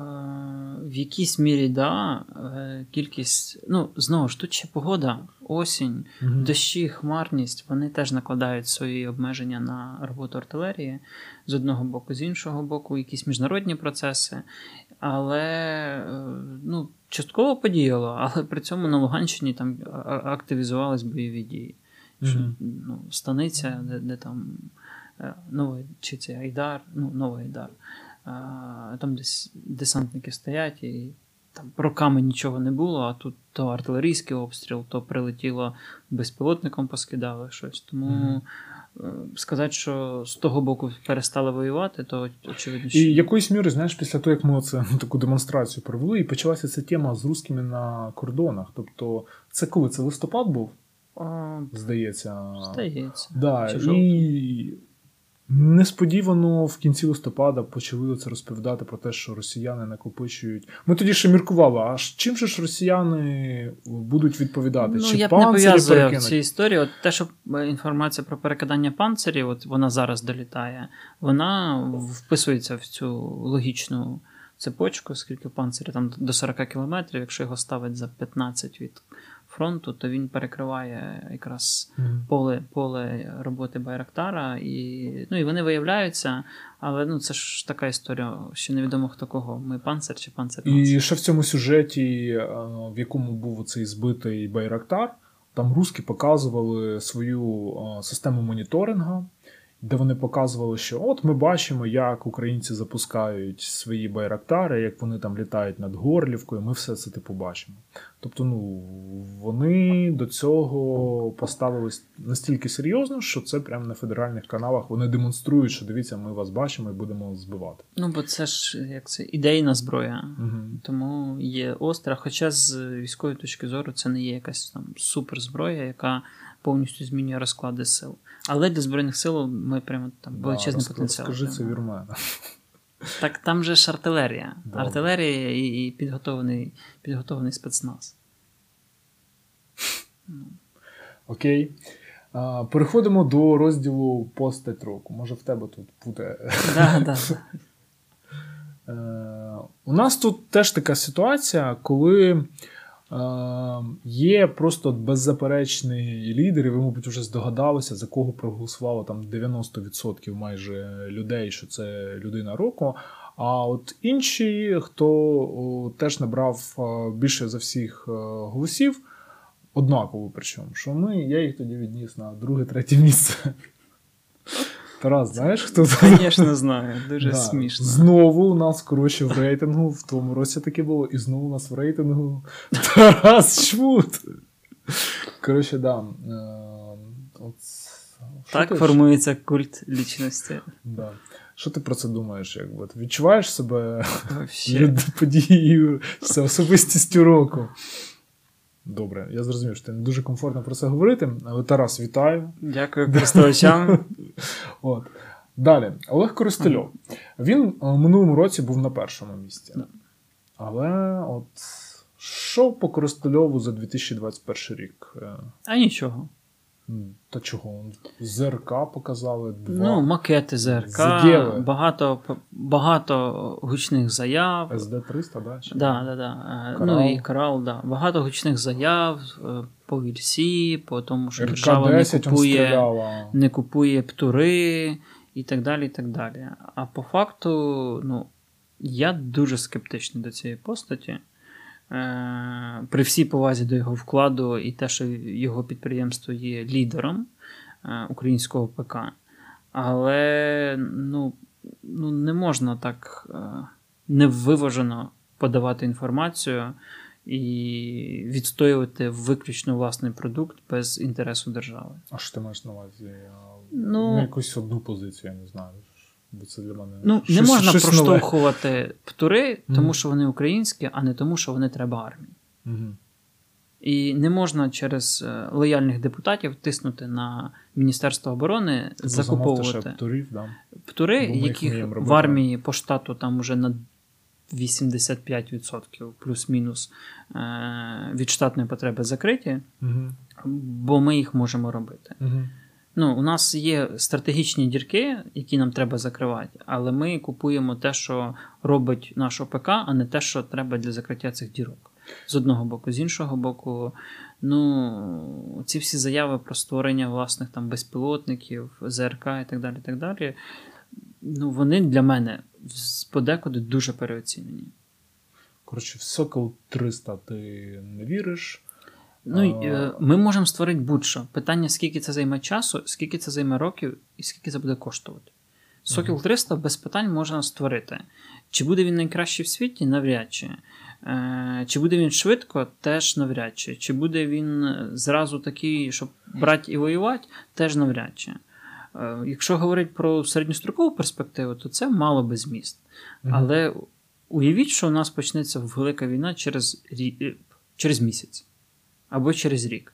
Speaker 2: В якійсь мірі, да. Е, Кількість. Ну, знову ж тут ще погода, осінь, дощі, хмарність, вони теж накладають свої обмеження на роботу артилерії з одного боку, з іншого боку, якісь міжнародні процеси. Але е, ну, частково подіяло, але при цьому на Луганщині там активізувались бойові дії. Що,
Speaker 1: Мгм.
Speaker 2: ну, станиця, де, де там новий, чи це Айдар, ну, новий Айдар. А, там десь десантники стоять, і там роками нічого не було, а тут то артилерійський обстріл, то прилетіло безпілотником, поскидали щось. Тому е, сказати, що з того боку перестали воювати, то очевидно, що
Speaker 1: І якоїсь міри, знаєш, після того, як ми це таку демонстрацію провели, і почалася ця тема з русскими на кордонах. Тобто, це коли? Це листопад був,
Speaker 2: О,
Speaker 1: здається.
Speaker 2: здається.
Speaker 1: Да,
Speaker 2: Чи
Speaker 1: і несподівано в кінці листопада почали це розповідати про те, що росіяни накопичують. Ми тоді ще міркували, а чим же ж росіяни будуть відповідати?
Speaker 2: Ну,
Speaker 1: Чи
Speaker 2: я б не пов'язую в цій історії. От те, що е, інформація про перекидання панцирів, от вона зараз долітає, вона вписується в цю логічну цепочку, оскільки панцирі там до 40 кілометрів, якщо його ставить за 15 від фронту, то він перекриває якраз
Speaker 1: Мгм.
Speaker 2: поле, поле роботи Байрактара, і, ну, і вони виявляються, але ну, це ж така історія, що невідомо хто кого. Ми панцир чи панцир.
Speaker 1: І ще в цьому сюжеті, е, в якому був цей збитий Байрактар, там руски показували свою е, систему моніторинга, де вони показували, що от ми бачимо, як українці запускають свої байрактари, як вони там літають над Горлівкою. Ми все це типу бачимо. Тобто, ну вони до цього поставились настільки серйозно, що це прямо на федеральних каналах вони демонструють, що дивіться, ми вас бачимо і будемо збивати.
Speaker 2: Ну, бо це ж як це ідейна зброя.
Speaker 1: Угу.
Speaker 2: Тому є остра. Хоча з військової точки зору це не є якась там суперзброя, яка повністю змінює розклади сил. Але для Збройних сил ми прямо там величезний потенціал.
Speaker 1: Скажи це вірмена.
Speaker 2: Так там же ж артилерія.
Speaker 1: Добре.
Speaker 2: Артилерія і, і підготовлений, підготовлений спецназ.
Speaker 1: Окей. А, переходимо до розділу постать року. Може, в тебе тут буде.
Speaker 2: Да, да.
Speaker 1: Е, У нас тут теж така ситуація, коли є просто беззаперечний лідер, і ви, мабуть, вже здогадалися, за кого проголосувало там 90% майже людей, що це людина року. А от інші, хто теж набрав е, більше за всіх е, голосів, однаково причому, що ми, я їх тоді відніс на друге-третє місце. Тарас, знаєш, хто це?
Speaker 2: Звісно, знаю. Дуже
Speaker 1: Да.
Speaker 2: смішно.
Speaker 1: Знову у нас, коротше, в рейтингу, в тому році таке було, і знову у нас в рейтингу Тарас Шмут. Коротше, да. е, От,
Speaker 2: Так
Speaker 1: ти-
Speaker 2: формується культ лічності.
Speaker 1: Да. Що ти про це думаєш? Якби? Ти відчуваєш себе подією, особистістю року? Добре, я зрозумів, що ти не дуже комфортно про це говорити, але Тарас, вітаю.
Speaker 2: Дякую користувачам.
Speaker 1: От. Далі, Олег Користельов. Він е, в минулому році був на першому місці. Але от що по Користельову за 2021 рік? Е,
Speaker 2: А нічого.
Speaker 1: Та чого? ЗРК показали два.
Speaker 2: Ну, макети ЗРК,
Speaker 1: Згєли.
Speaker 2: багато, багато гучних заяв.
Speaker 1: СД-300, да? Чи?
Speaker 2: Да, да, да.
Speaker 1: Корал.
Speaker 2: Ну і корал, да. Багато гучних заяв е, по вірсі, по тому, що держава не купує, не купує птури і так далі. і так далі. А по факту, ну, я дуже скептичний до цієї постаті. Е, При всій повазі до його вкладу і те, що його підприємство є лідером е, українського ПК. Але ну, ну, не можна так е, невиважено подавати інформацію і відстоювати виключно власний продукт без інтересу держави.
Speaker 1: А що ти маєш на увазі?
Speaker 2: Ну-
Speaker 1: Ну, якусь одну позицію, я не знаю. Бо це для мене.
Speaker 2: Ну, не можна
Speaker 1: щось нове.
Speaker 2: проштовхувати птури, тому що вони українські, а не тому, що вони треба армії.
Speaker 1: Мгм.
Speaker 2: І не можна через е, лояльних депутатів тиснути на Міністерство оборони,
Speaker 1: Тобто
Speaker 2: закуповувати
Speaker 1: ще птурів, да.
Speaker 2: птури,
Speaker 1: Бо
Speaker 2: яких в армії по штату там уже на 85% плюс-мінус е, від штатної потреби закриті,
Speaker 1: Угу.
Speaker 2: бо ми їх можемо робити.
Speaker 1: Угу.
Speaker 2: Ну, у нас є стратегічні дірки, які нам треба закривати, але ми купуємо те, що робить наш ОПК, а не те, що треба для закриття цих дірок. З одного боку, з іншого боку, ну, ці всі заяви про створення власних там безпілотників, ЗРК і так далі, так далі, ну, вони для мене подекуди дуже переоцінені.
Speaker 1: Коротше, в Сокол 300 ти не віриш.
Speaker 2: Ну, е, ми можемо створити будь-що. Питання, скільки це займе часу, скільки це займе років і скільки це буде коштувати. Сокіл 300 без питань можна створити. Чи буде він найкращий в світі? Навряд чи. Е, Чи буде він швидко, теж навряд чи. Чи буде він зразу такий, щоб брати і воювати, теж навряд чи. Е, Якщо говорити про середньострокову перспективу, то це мало би зміст. Але уявіть, що у нас почнеться велика війна через, рі- через місяць або через рік.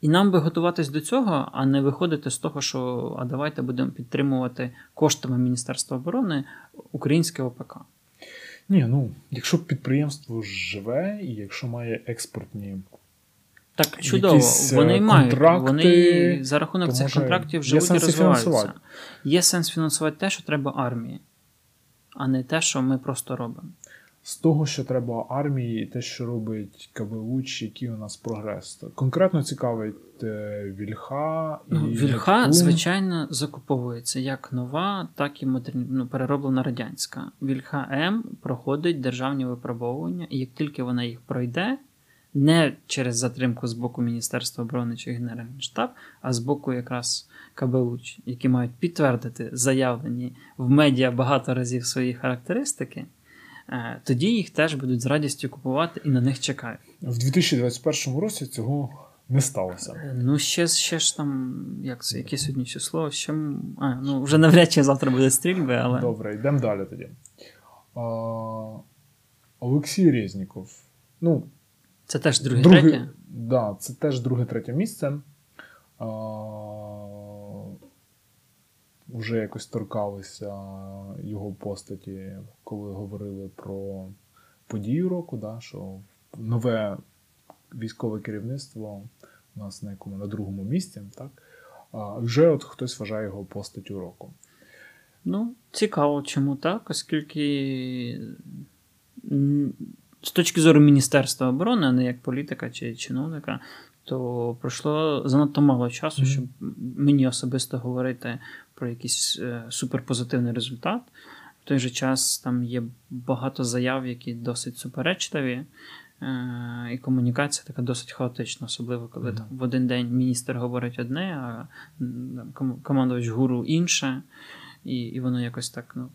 Speaker 2: І нам би готуватись до цього, а не виходити з того, що а давайте будемо підтримувати коштами Міністерства оборони українське ОПК.
Speaker 1: Ні, ну якщо підприємство живе і якщо має експортні.
Speaker 2: Так чудово, вони мають. Вони за рахунок цих контрактів живуть і розвиваються. Є сенс фінансувати те, що треба армії, а не те, що ми просто робимо
Speaker 1: з того, що треба армії, і те, що робить КБУЧ, який у нас прогрес. Конкретно цікавить е, Вільха і
Speaker 2: ну, Вільха, Нептун. звичайно, закуповується як нова, так і модерні... ну, перероблена радянська. Вільха М проходить державні випробовування, і як тільки вона їх пройде. Не через затримку з боку Міністерства оборони чи Генеральний штаб, а з боку якраз КБУЧ, які мають підтвердити заявлені в медіа багато разів свої характеристики, тоді їх теж будуть з радістю купувати і на них чекають.
Speaker 1: В 2021 році цього не сталося.
Speaker 2: Е, ну, ще ще ж там, як це, яке сьогодні число? Ще, а, ну, Вже навряд чи завтра буде стрільби, але.
Speaker 1: Добре, йдемо далі тоді. А, Олексій Резніков. Ну,
Speaker 2: Це теж друге третє? Так,
Speaker 1: да, це теж друге-третє місце. А, вже якось торкалися його постаті, коли говорили про подію року, да, що нове військове керівництво у нас на якому на другому місці, так? Вже от хтось вважає його постаттю року.
Speaker 2: Ну, цікаво, чому так, оскільки з точки зору Міністерства оборони, а не як політика чи чиновника, то пройшло занадто мало часу, mm-hmm. щоб мені особисто говорити про якийсь е, суперпозитивний результат. В той же час там є багато заяв, які досить суперечливі, е, і комунікація така досить хаотична, особливо коли mm-hmm. там в один день міністр говорить одне, а командувач гуру інше, і і воно якось так. ну...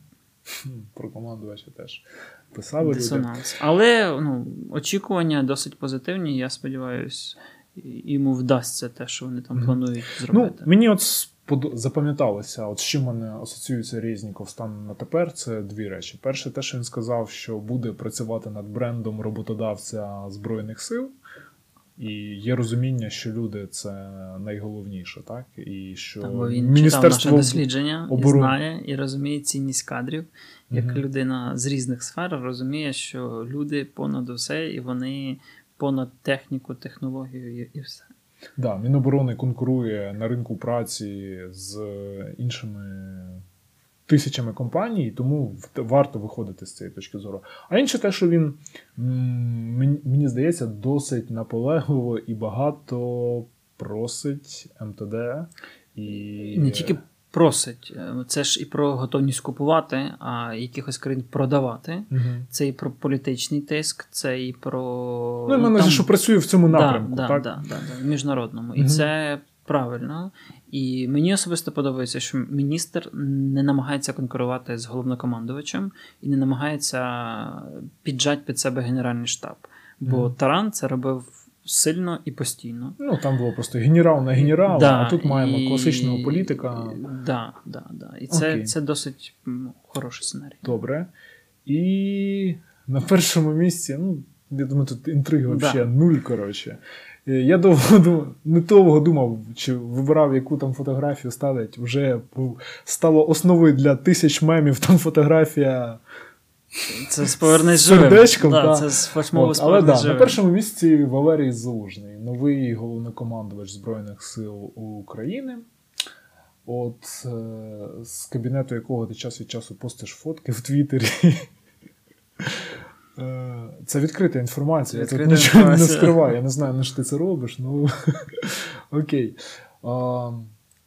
Speaker 1: Про командувача теж писали.
Speaker 2: Дисонанс. Люди. Але ну, очікування досить позитивні, я сподіваюся, йому вдасться те, що вони там планують ну, зробити.
Speaker 1: Ну, Мені от запам'яталося, от з чим мене асоціюється Резніков станом на тепер, це дві речі. Перше, те, що він сказав, що буде працювати над брендом роботодавця Збройних сил. І є розуміння, що люди це найголовніше, так? І що
Speaker 2: так, бо він Міністерство читав наше дослідження оборон... і знає і розуміє цінність кадрів, як mm людина з різних сфер розуміє, що люди понад усе, і вони понад техніку, технологію і все.
Speaker 1: Да, Міноборони конкурує на ринку праці з іншими тисячами компаній, тому варто виходити з цієї точки зору. А інше те, що він, мені здається, досить наполегливо і багато просить МТД. І...
Speaker 2: Не тільки просить. Е, це ж і про готовність купувати, а якихось країн продавати. Угу. Це і про політичний тиск, це і про.
Speaker 1: Ну, мене там... що працює в цьому напрямку.
Speaker 2: Да,
Speaker 1: так?
Speaker 2: Да, да, да, міжнародному. Угу. І це правильно. І мені особисто подобається, що міністр не намагається конкурувати з головнокомандувачем і не намагається піджати під себе Генеральний штаб. Бо угу. Таран це робив сильно і постійно.
Speaker 1: Ну, там було просто генерал на генерала, да, а тут маємо і... класичного політика.
Speaker 2: Да, да, да. І це це досить ну, хороший сценарій.
Speaker 1: Добре. І на першому місці, ну, я думаю, тут інтриги да. нуль, коротше. Я довго думав, не довго думав, чи вибирав, яку там фотографію ставить. Вже стало основою для тисяч мемів там фотографія
Speaker 2: це з повернись сердечком. Да, та. Це з
Speaker 1: От, Але да, на першому місці Валерій Залужний, новий головнокомандувач Збройних сил України. От е, з кабінету якого ти час від часу постиш фотки в Твіттері. Е, це відкрита інформація. Відкрита я тут нічого інформація. не скриваю. Я не знаю, на що ти це робиш. Ну окей. А,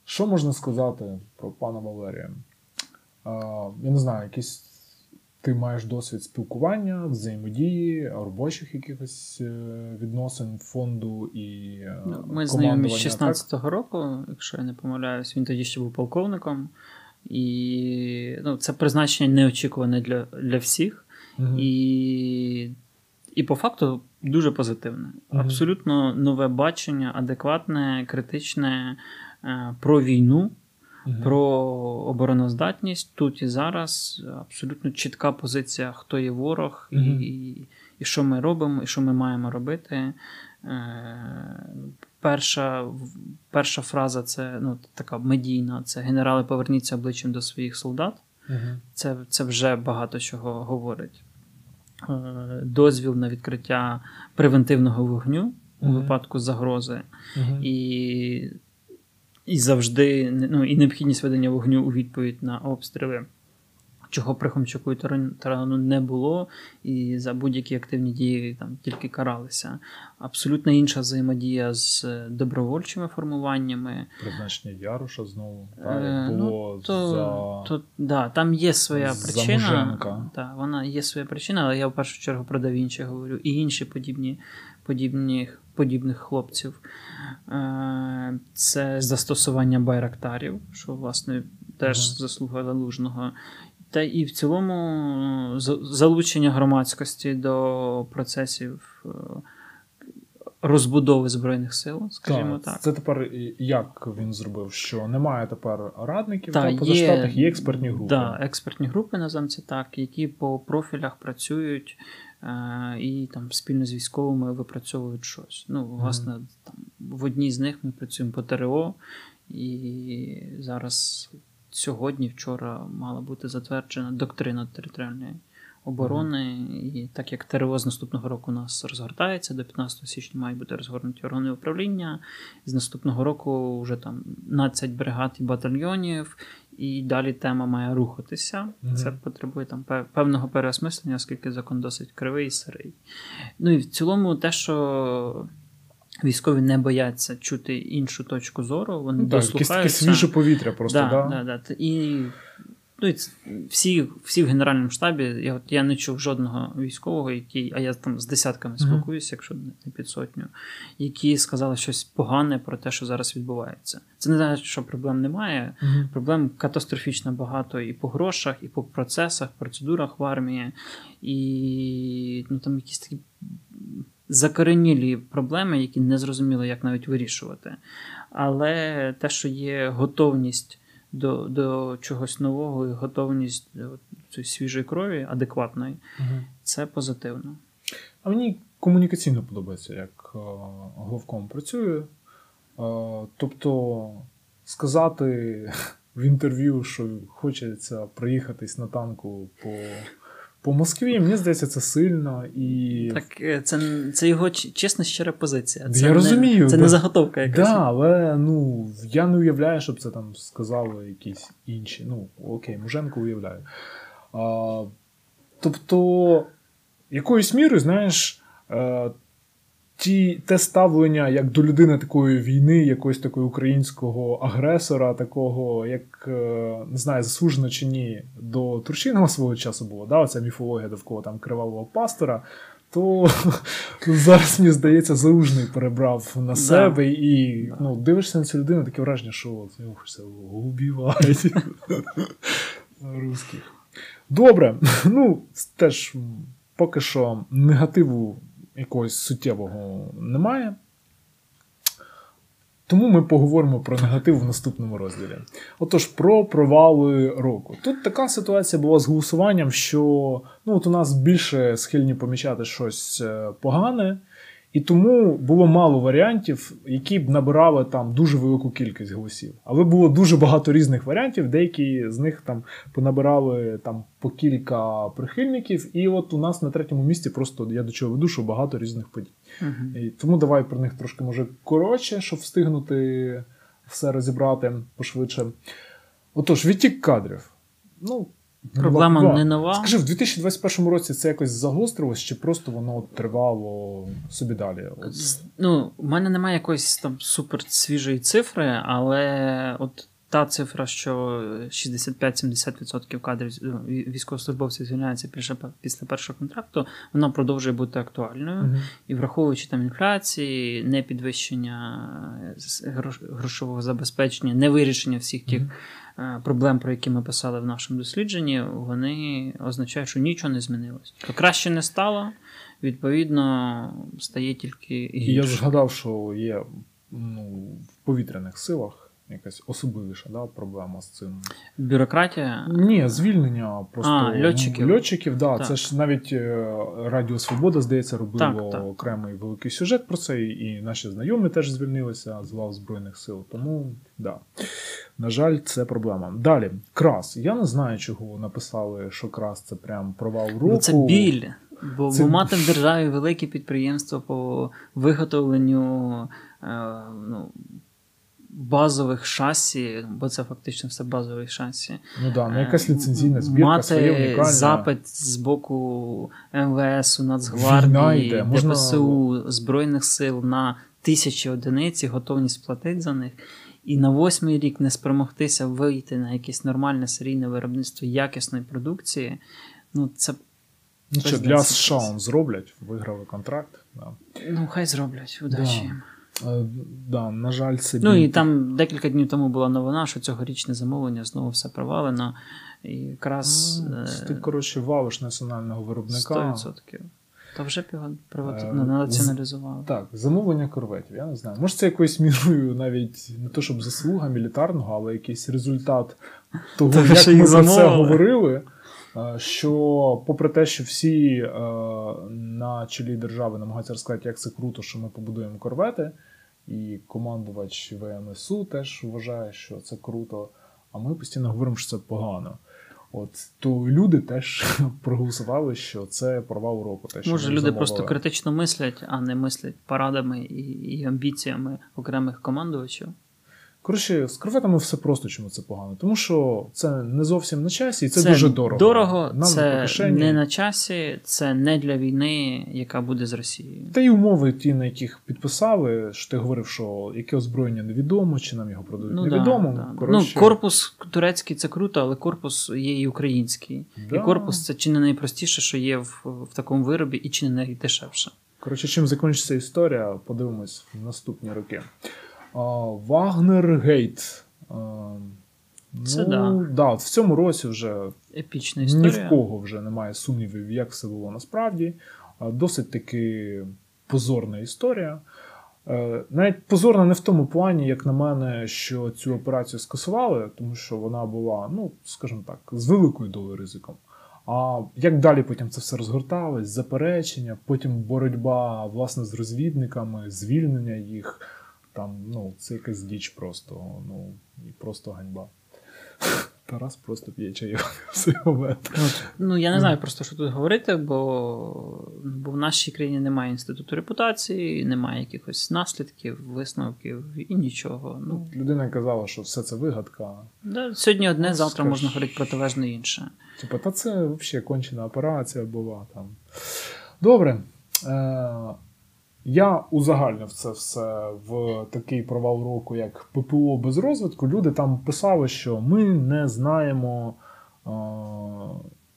Speaker 1: Що можна сказати про пана Валерія? А, Я не знаю, якісь ти маєш досвід спілкування, взаємодії, робочих якихось е, відносин фонду і е,
Speaker 2: ну, ми знайомі з 16-го року, якщо я не помиляюсь, він тоді ще був полковником, і ну, це призначення неочікуване для для всіх. Угу. І і по факту дуже позитивне. Угу. Абсолютно нове бачення, адекватне, критичне е, про війну угу. про обороноздатність тут і зараз. Абсолютно чітка позиція, хто є ворог, угу. і, і що ми робимо, і що ми маємо робити. Е, перша перша фраза це ну, така медійна: це генерали, поверніться обличчям до своїх солдат.
Speaker 1: Угу.
Speaker 2: Це, Це вже багато чого говорить. Е, дозвіл на відкриття превентивного вогню у випадку загрози,
Speaker 1: Угу.
Speaker 2: і, і завжди ну, і необхідність ведення вогню у відповідь на обстріли. Чого при Хомчаку і Тарану не було, і за будь-які активні дії там тільки каралися. Абсолютно інша взаємодія з е, добровольчими формуваннями.
Speaker 1: Призначення Яруша знову.
Speaker 2: Е,
Speaker 1: Так, було
Speaker 2: ну, То,
Speaker 1: за...
Speaker 2: то, да, там є своя
Speaker 1: за
Speaker 2: причина. Да, вона є своя причина, але я в першу чергу про Давінчі говорю, і інші подібні, подібні, подібних хлопців. Е, Це застосування байрактарів, що, власне, теж
Speaker 1: Мгм.
Speaker 2: заслуга залужного. Та і в цілому залучення громадськості до процесів е, розбудови Збройних сил, скажімо так.
Speaker 1: Це тепер як він зробив? Що немає тепер радників
Speaker 2: Та,
Speaker 1: та,
Speaker 2: є-
Speaker 1: поза штатах, є експертні групи.
Speaker 2: Да, експертні групи, називаємо це так, які по профілях працюють е, і там спільно з військовими випрацьовують щось. Ну, власне, там, в одній з них ми працюємо по ТРО, і зараз сьогодні, вчора мала бути затверджена доктрина територіальної оборони. І так як ТРО з наступного року у нас розгортається, до 15 січня мають бути розгорнуті органи управління. З наступного року вже там 12 бригад і батальйонів, і далі тема має рухатися.
Speaker 1: Мгм.
Speaker 2: Це потребує там певного переосмислення, оскільки закон досить кривий і сирий. Ну і в цілому, те, що військові не бояться чути іншу точку зору, вони
Speaker 1: Ну, так,
Speaker 2: дослухаються.
Speaker 1: свіже повітря просто,
Speaker 2: да,
Speaker 1: да?
Speaker 2: Да, да. І, ну, і всі, всі в Генеральному штабі, я, от, я не чув жодного військового, який, а я там з десятками спілкуюся, якщо не під сотню, які сказали щось погане про те, що зараз відбувається. Це не значить, що проблем немає.
Speaker 1: Мгм.
Speaker 2: Проблем катастрофічно багато і по грошах, і по процесах, процедурах в армії, і ну, там якісь такі закоренілі проблеми, які не зрозуміло, як навіть вирішувати. Але те, що є готовність до, до чогось нового і готовність до цієї свіжої крові, адекватної,
Speaker 1: угу.
Speaker 2: це позитивно.
Speaker 1: А мені комунікаційно подобається, як головком главком працює. Е, тобто сказати в інтерв'ю, що хочеться проїхатись на танку по, по Москві, мені здається, це сильно і.
Speaker 2: Так, е, це, це його чесна щира позиція.
Speaker 1: Я
Speaker 2: не,
Speaker 1: розумію,
Speaker 2: Це
Speaker 1: бо-
Speaker 2: не заготовка якась.
Speaker 1: Да, але ну, я не уявляю, щоб це там сказали якісь інші. Ну, окей, Муженко уявляю. А, тобто, якоюсь мірою, знаєш, е, ті, те ставлення як до людини такої війни, якогось такого українського агресора, такого, як е, не знаю, заслужено чи ні, до Турчинова свого часу було, да, оця міфологія довкола там кривавого пастора. То зараз, мені здається, заужний перебрав на себе і
Speaker 2: Да.
Speaker 1: ну, дивишся на цю людину, таке враження, що от, його все убивають русських. Добре, ну теж поки що негативу якогось суттєвого немає. Тому ми поговоримо про негатив в наступному розділі. Отож, про провали року. Тут така ситуація була з голосуванням, що ну, от у нас більше схильні помічати щось е, погане, і тому було мало варіантів, які б набирали там дуже велику кількість голосів. Але було дуже багато різних варіантів, деякі з них там понабирали там по кілька прихильників. І от у нас на третьому місці просто я до чого веду, що багато різних подій.
Speaker 2: Мгм.
Speaker 1: І тому давай про них трошки може коротше, щоб встигнути все розібрати пошвидше. Отож, відтік кадрів. Ну,
Speaker 2: Проблема
Speaker 1: нова.
Speaker 2: не нова.
Speaker 1: Скажи, в 2021 році це якось загострилось, чи просто воно тривало собі далі?
Speaker 2: Ну, у мене немає якоїсь там супер свіжої цифри, але от та цифра, що 65-70% кадрів ну, військовослужбовців звільняється після, першого контракту, вона продовжує бути актуальною.
Speaker 1: Мгм.
Speaker 2: І враховуючи там інфляції, не підвищення е, грош- грошового забезпечення, не вирішення всіх тих
Speaker 1: Мгм.
Speaker 2: Е, проблем, про які ми писали в нашому дослідженні, вони означають, що нічого не змінилось. То краще не стало, відповідно, стає тільки
Speaker 1: І я згадав, що є ну, в повітряних силах якась особливіша да, проблема з цим.
Speaker 2: Бюрократія?
Speaker 1: Ні, звільнення просто
Speaker 2: А, льотчиків.
Speaker 1: льотчиків да,
Speaker 2: Так.
Speaker 1: Це ж навіть е, Радіо Свобода, здається, робило
Speaker 2: Так, так.
Speaker 1: окремий великий сюжет про це, і наші знайомі теж звільнилися з лав Збройних сил. Тому, да. На жаль, це проблема. Далі, крас. Я не знаю, чого написали, що крас це прям провал року.
Speaker 2: Ну, це біль. Бо,
Speaker 1: Це-
Speaker 2: бо мати в державі велике підприємство по виготовленню е, ну, базових шасі, бо це фактично все базові шасі.
Speaker 1: Ну да, ну якась
Speaker 2: Е,
Speaker 1: ліцензійна збірка, своє
Speaker 2: Мати
Speaker 1: унікальне.
Speaker 2: запит з боку МВС, Нацгвардії,
Speaker 1: можна-
Speaker 2: ДПСУ, Збройних сил на тисячі одиниць, і готовність платити за них. І на восьмий рік не спромогтися вийти на якесь нормальне серійне виробництво якісної продукції. Ну, це
Speaker 1: Ну, що, для. США зроблять, виграли контракт. Да.
Speaker 2: ну хай зроблять удачі.
Speaker 1: Е, да, на жаль, це
Speaker 2: Ну і там декілька днів тому була новина, що цьогорічне замовлення знову все провалено. І якраз
Speaker 1: Ну,
Speaker 2: е,
Speaker 1: Ти, коротше, валиш національного виробника.
Speaker 2: 100%. Та вже приват...
Speaker 1: Е,
Speaker 2: ну, націоналізували.
Speaker 1: Так, замовлення корветів, я не знаю. Може, це якоюсь мірою навіть не то, щоб заслуга мілітарного, але якийсь результат того,
Speaker 2: Того,
Speaker 1: як ми про це говорили. е, Що, попри те, що всі е, на чолі держави намагаються розказати, як це круто, що ми побудуємо корвети, і командувач ВМСУ теж вважає, що це круто, а ми постійно говоримо, що це погано. От то люди теж проголосували, що це провал року. Те, що
Speaker 2: Може, люди
Speaker 1: замовили.
Speaker 2: просто критично мислять, а не мислять парадами і, і амбіціями окремих командувачів.
Speaker 1: Коротше, з корветами все просто, чому це погано. Тому що це не зовсім на часі, і це, дуже дорого.
Speaker 2: Дорого,
Speaker 1: Нам
Speaker 2: це
Speaker 1: кишені.
Speaker 2: не на часі, це не для війни, яка буде з Росією.
Speaker 1: Та й умови, ті, на яких підписали, що ти говорив, що яке озброєння невідомо, чи нам його продають
Speaker 2: Ну,
Speaker 1: невідомо.
Speaker 2: да, да.
Speaker 1: Коротше,
Speaker 2: ну, корпус турецький це круто, але корпус є і український.
Speaker 1: да.
Speaker 2: І корпус це чи не найпростіше, що є в, в такому виробі, і чи не найдешевше.
Speaker 1: Коротше, чим закінчиться історія, подивимось в наступні роки. Вагнер Гейт.
Speaker 2: Це
Speaker 1: ну,
Speaker 2: да.
Speaker 1: да. В цьому році вже
Speaker 2: Епічна
Speaker 1: Ні в кого вже немає сумнівів, як все було насправді. Досить таки позорна історія. Е, Навіть позорна не в тому плані, як на мене, що цю операцію скасували, тому що вона була, ну, скажімо так, з великою долею ризиком. А як далі потім це все розгорталось, заперечення, потім боротьба власне з розвідниками, звільнення їх. Там, ну, це якась діч просто, ну, і просто ганьба. Тарас просто п'є чайок в цей момент.
Speaker 2: Ну, я не знаю просто, що тут говорити, бо, бо в нашій країні немає інституту репутації, немає якихось наслідків, висновків і нічого. Ну,
Speaker 1: Людина казала, що все це вигадка.
Speaker 2: да, сьогодні одне, завтра
Speaker 1: Скаж-
Speaker 2: можна говорити протилежне інше.
Speaker 1: Типа, та це взагалі кончена операція була там. Добре. Е, я узагальнив це все в такий провал року, як ППО без розвитку. Люди там писали, що ми не знаємо,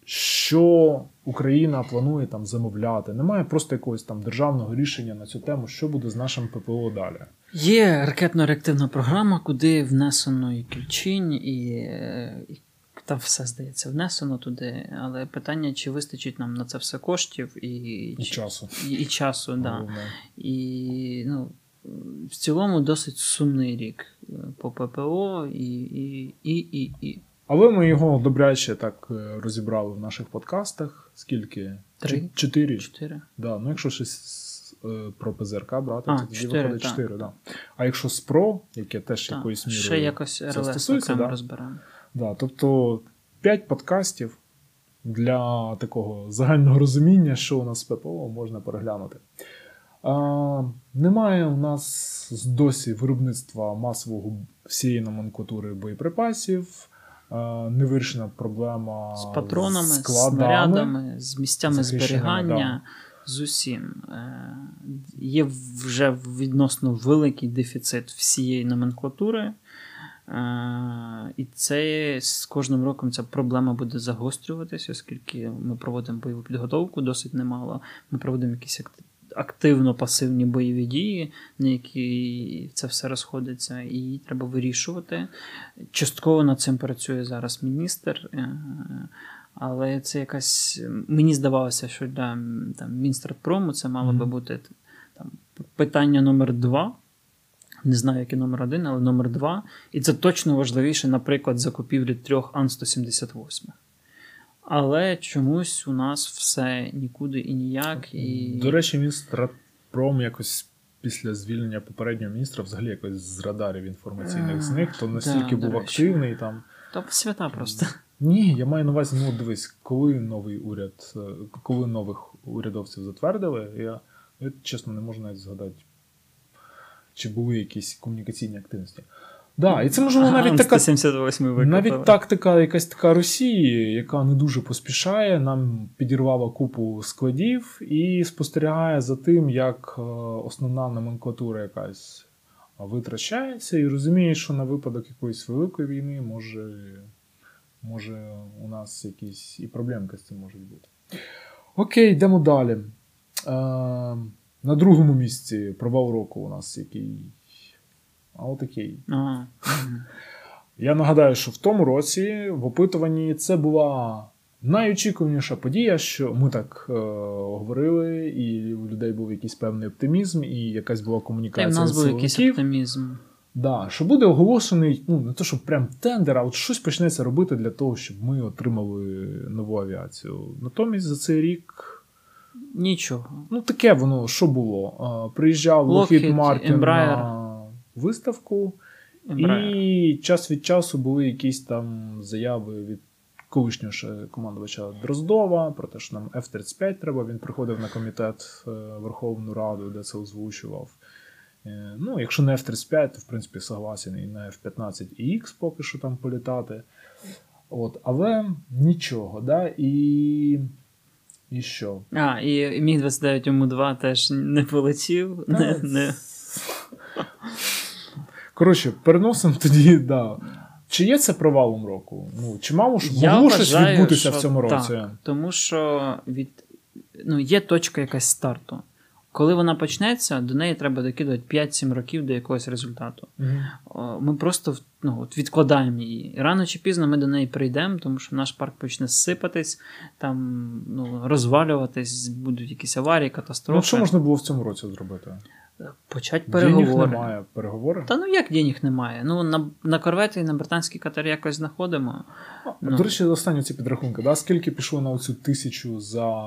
Speaker 1: що Україна планує там замовляти. Немає просто якогось там державного рішення на цю тему, що буде з нашим ППО далі.
Speaker 2: Є ракетно-реактивна програма, куди внесено і ключінь, і, е, і та все здається внесено туди. Але питання, чи вистачить нам на це все коштів і,
Speaker 1: І
Speaker 2: чи-
Speaker 1: часу.
Speaker 2: і, і часу, да. І ну, в цілому досить сумний рік е, по ППО і, і, і, і, і.
Speaker 1: Але ми його добряче так е, розібрали в наших подкастах. Скільки?
Speaker 2: Три.
Speaker 1: Чотири.
Speaker 2: Чотири.
Speaker 1: Да, ну якщо щось е, про ПЗРК брати,
Speaker 2: А,
Speaker 1: то тоді
Speaker 2: чотири,
Speaker 1: виходить
Speaker 2: так.
Speaker 1: 4. Да. А якщо з ПРО, яке теж
Speaker 2: Так,
Speaker 1: якоюсь мірою.
Speaker 2: Ще якось РЛС
Speaker 1: стосується, да?
Speaker 2: розберемо.
Speaker 1: Да, тобто 5 подкастів для такого загального розуміння, що у нас з ППО можна переглянути. А, немає у нас досі виробництва масового всієї номенклатури боєприпасів. Не вирішена проблема
Speaker 2: З патронами, з снарядами, з місцями зберігання, з усім. Е, Є вже відносно великий дефіцит всієї номенклатури. Е, І це з кожним роком ця проблема буде загострюватися, оскільки ми проводимо бойову підготовку досить немало. Ми проводимо якісь активно-пасивні бойові дії, на які це все розходиться, і треба вирішувати. Частково над цим працює зараз міністр. е, Але це якась. Мені здавалося, що для там, Мінстратпрому це мало би бути там, питання номер два. Не знаю, який номер один, але номер два. І це точно важливіше, наприклад, закупівлі трьох Ан-178. Але чомусь у нас все нікуди і ніяк. І...
Speaker 1: До речі, Мінстратпром якось після звільнення попереднього міністра взагалі якось з радарів інформаційних зник, то настільки
Speaker 2: да,
Speaker 1: був активний там.
Speaker 2: Та свята просто.
Speaker 1: Ні, я маю на увазі, ну дивись, коли новий уряд, е, коли нових урядовців затвердили, я, я чесно не можу навіть згадати, чи були якісь комунікаційні активності. Да, і це можливо навіть така навіть тактика, якась така Росії, яка не дуже поспішає, нам підірвала купу складів і спостерігає за тим, як е, основна номенклатура якась витрачається, і розуміє, що на випадок якоїсь великої війни може, може у нас якісь і проблемки з цим можуть бути. Окей, йдемо далі. На другому місці провал року у нас який. А.
Speaker 2: Ага.
Speaker 1: Я нагадаю, що в тому році в опитуванні це була найочікуваніша подія, що ми так е, говорили, і у людей був якийсь певний оптимізм, і якась була
Speaker 2: Та й в
Speaker 1: комунікація
Speaker 2: нас був якийсь оптимізм.
Speaker 1: Да, що буде оголошений, ну не то, що прям тендер, а от щось почнеться робити для того, щоб ми отримали нову авіацію. Натомість за цей рік.
Speaker 2: Нічого.
Speaker 1: Ну, таке воно, що було? Приїжджав Lockheed, Martin
Speaker 2: Embraer.
Speaker 1: на виставку,
Speaker 2: Embraer.
Speaker 1: і час від часу були якісь там заяви від колишнього ще командувача Дроздова про те, що нам F-35 треба. Він приходив на комітет е, Верховну Раду, де це озвучував. Е, Ну, якщо не F-35, то в принципі согласен і на F-15 і X поки що там політати. От, але нічого, да? І, і що?
Speaker 2: А, і Міг 29 йому 2 теж не полетів. Не, не.
Speaker 1: Коротше, переносимо тоді, да. Чи є це провалом року? Ну, чи мало ж могло щось відбутися
Speaker 2: що
Speaker 1: в цьому році?
Speaker 2: Так, тому що від, ну, є точка якась старту. Коли вона почнеться, до неї треба докидувати 5-7 років до якогось результату. О, Ми просто ну, от відкладаємо її. І рано чи пізно ми до неї прийдемо, тому що наш парк почне сипатись, там ну, розвалюватись, будуть якісь аварії, катастрофи.
Speaker 1: Ну, що можна було в цьому році зробити?
Speaker 2: Почати
Speaker 1: Денег немає, переговори.
Speaker 2: Та ну як денег немає? Ну на, на корвети і на британський катер якось знаходимо. ну.
Speaker 1: До речі, останні ці підрахунки, да? скільки пішло на цю тисячу за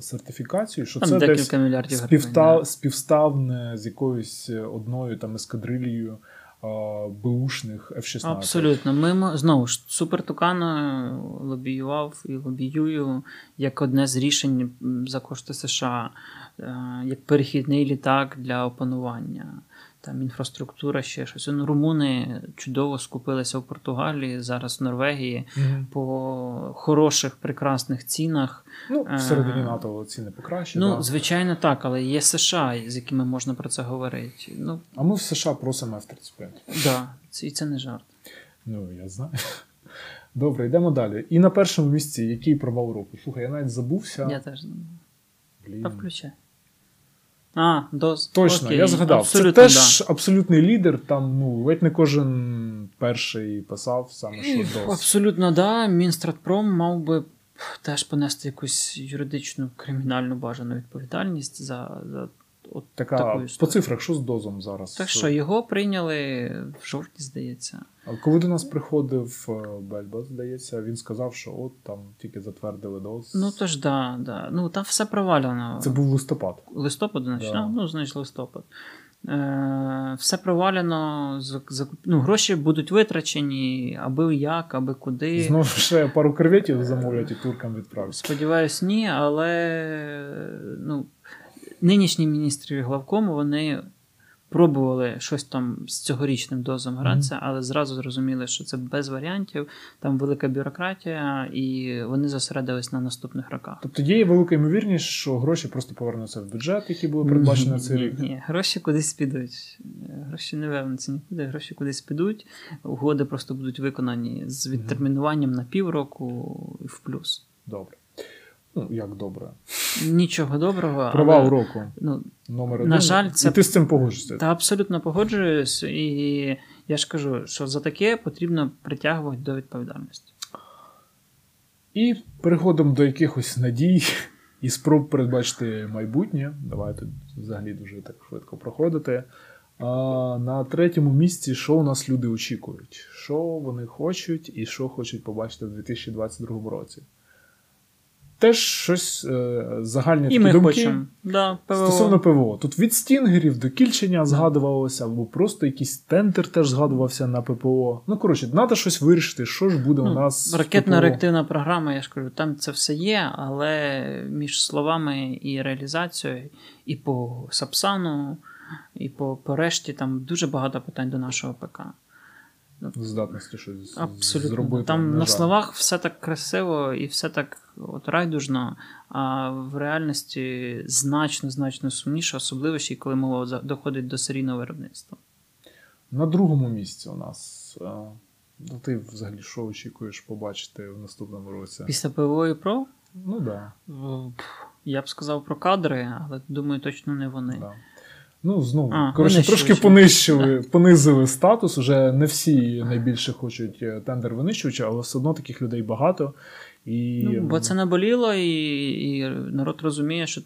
Speaker 1: сертифікацію, що
Speaker 2: Там
Speaker 1: це десь
Speaker 2: декілька мільярдів
Speaker 1: співта...
Speaker 2: гривень. да.
Speaker 1: співставне з якоюсь одною там ескадрилією бушних F-16.
Speaker 2: Абсолютно. Ми знову ж Супер Тукано лобіював і лобіюю як одне з рішень за кошти США, е, як перехідний літак для опанування. Там інфраструктура, ще щось. Ну, румуни чудово скупилися в Португалії, зараз в Норвегії
Speaker 1: Мгм.
Speaker 2: по хороших, прекрасних цінах.
Speaker 1: Ну,
Speaker 2: Е,
Speaker 1: всередині НАТО ціни покраще.
Speaker 2: Ну,
Speaker 1: да.
Speaker 2: звичайно, так, але є США, з якими можна про це говорити. Ну,
Speaker 1: А ми в США просимо F-35.
Speaker 2: да, і це не жарт.
Speaker 1: Ну, я знаю. Добре, йдемо далі. І на першому місці який провал року? Слухай, я навіть забувся.
Speaker 2: Я теж не
Speaker 1: Блін.
Speaker 2: Та включай. А, дос.
Speaker 1: Точно,
Speaker 2: Окей,
Speaker 1: я згадав.
Speaker 2: Абсолютно,
Speaker 1: це теж
Speaker 2: да.
Speaker 1: абсолютний лідер. Там ну ледь не кожен перший писав саме що дос.
Speaker 2: Абсолютно, да. Мінстратпром мав би теж понести якусь юридичну кримінальну бажану відповідальність за, за от
Speaker 1: Така
Speaker 2: таку
Speaker 1: по цифрах, що з дозом зараз?
Speaker 2: Так що його прийняли в жовтні, здається.
Speaker 1: А Коли до нас приходив е, Бельба, здається, він сказав, що от там тільки затвердили доз.
Speaker 2: Ну то ж да, да. Ну там все провалено.
Speaker 1: Це був листопад.
Speaker 2: Листопад, значить,
Speaker 1: Да.
Speaker 2: ну, значить, листопад. Е, все провалено, закуп- ну, гроші будуть витрачені, аби як, аби куди.
Speaker 1: Знову ще пару креветів замовлять і туркам відправлять.
Speaker 2: Сподіваюсь, ні, але ну, нинішні міністри главкому вони пробували щось там з цьогорічним дозом гратися, але зразу зрозуміли, що це без варіантів, там велика бюрократія, і вони зосередились на наступних роках.
Speaker 1: Тобто є велика ймовірність, що гроші просто повернуться в бюджет, який були передбачені на цей
Speaker 2: ні,
Speaker 1: рік.
Speaker 2: Ні, гроші кудись підуть. Гроші не вернуться нікуди, гроші кудись підуть. Угоди просто будуть виконані з відтермінуванням на півроку і в плюс.
Speaker 1: Добре. Ну, як добре.
Speaker 2: Нічого доброго.
Speaker 1: Провал
Speaker 2: але,
Speaker 1: року
Speaker 2: Ну,
Speaker 1: номер
Speaker 2: на
Speaker 1: один.
Speaker 2: жаль, це-
Speaker 1: І ти з цим погодишся.
Speaker 2: Та абсолютно погоджуюсь, і я ж кажу, що за таке потрібно притягувати до відповідальності.
Speaker 1: І переходимо до якихось надій і спроб передбачити майбутнє. Давайте взагалі дуже так швидко проходити. А, на третьому місці, що у нас люди очікують? Що вони хочуть і що хочуть побачити в 2022 році? Теж щось е, загальні
Speaker 2: І
Speaker 1: такі
Speaker 2: ми
Speaker 1: думки
Speaker 2: хочемо. Да, ПВО.
Speaker 1: стосовно ПВО. Тут від стінгерів до кільчення згадувалося, або просто якийсь тендер теж згадувався на ППО. Ну, коротше, треба щось вирішити, що ж буде у
Speaker 2: Ну,
Speaker 1: нас.
Speaker 2: Ракетна реактивна програма, я ж кажу, там це все є, але між словами і реалізацією, і по Сапсану, і по, по решті там дуже багато питань до нашого ПК.
Speaker 1: Здатності щось
Speaker 2: Абсолютно.
Speaker 1: зробити.
Speaker 2: Там
Speaker 1: на жаль.
Speaker 2: словах все так красиво і все так от райдужно, а в реальності значно значно сумніше, особливо ще й коли мова доходить до серійного виробництва.
Speaker 1: На другому місці у нас. е, Ну, ти взагалі що очікуєш побачити в наступному році?
Speaker 2: Після ПВО і ПРО
Speaker 1: Ну так.
Speaker 2: пф, я б сказав про кадри, але думаю, точно не вони.
Speaker 1: Да, да. Ну, знову,
Speaker 2: А,
Speaker 1: коротше, трошки понищили, понизили статус. Уже не всі найбільше хочуть е, тендер винищувача, але все одно таких людей багато. І...
Speaker 2: Ну, бо це наболіло, і, і народ розуміє, що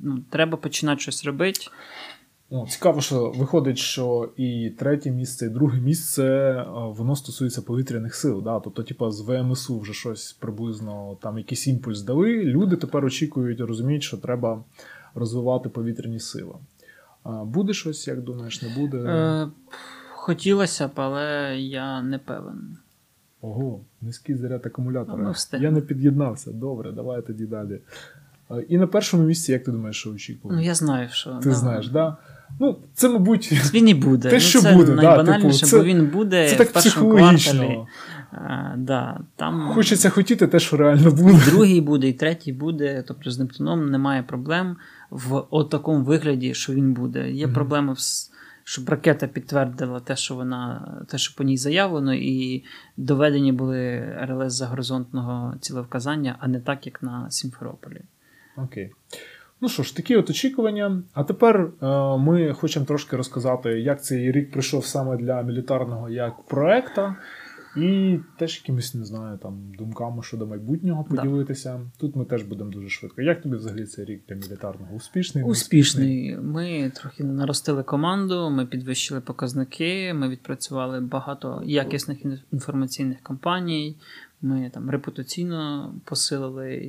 Speaker 2: ну, треба починати щось робити.
Speaker 1: Ну, цікаво, що виходить, що і третє місце, і друге місце е, воно стосується повітряних сил. Да? Тобто, типа, з ВМСУ вже щось приблизно там якийсь імпульс дали. Люди тепер очікують, розуміють, що треба розвивати повітряні сили. Буде щось, як думаєш, не буде?
Speaker 2: Е, хотілося б, але я не певен.
Speaker 1: Ого, низький заряд акумулятора.
Speaker 2: Ну.
Speaker 1: Я не під'єднався. Добре, давай тоді далі. Е, І на першому місці, як ти думаєш, що очікував?
Speaker 2: Ну, я знаю, що.
Speaker 1: Ти
Speaker 2: да.
Speaker 1: знаєш, да? Ну, це, мабуть,
Speaker 2: Він і буде.
Speaker 1: Те,
Speaker 2: ну,
Speaker 1: що
Speaker 2: це
Speaker 1: буде, да,
Speaker 2: найбанальніше,
Speaker 1: типу, це-
Speaker 2: бо він буде
Speaker 1: це
Speaker 2: в
Speaker 1: так
Speaker 2: першому кварталі. А, да, там
Speaker 1: Хочеться хотіти те, що реально буде.
Speaker 2: і другий буде, і третій буде. Тобто з Нептуном немає проблем в такому вигляді, що він буде. Є
Speaker 1: Мгм.
Speaker 2: проблеми, щоб ракета підтвердила те, що вона, те, що по ній заявлено, і доведені були РЛС загоризонтного цілевказання, а не так, як на Сімферополі.
Speaker 1: Окей. Ну що ж, такі от очікування. А тепер е, ми хочемо трошки розказати, як цей рік прийшов саме для мілітарного як проекта, і теж якимись, не знаю, там думками щодо майбутнього
Speaker 2: Да.
Speaker 1: поділитися. Тут ми теж будемо дуже швидко. Як тобі взагалі цей рік для мілітарного? Успішний?
Speaker 2: Успішний. Ми трохи наростили команду, ми підвищили показники, ми відпрацювали багато якісних інформаційних кампаній. Ми там репутаційно посилили і,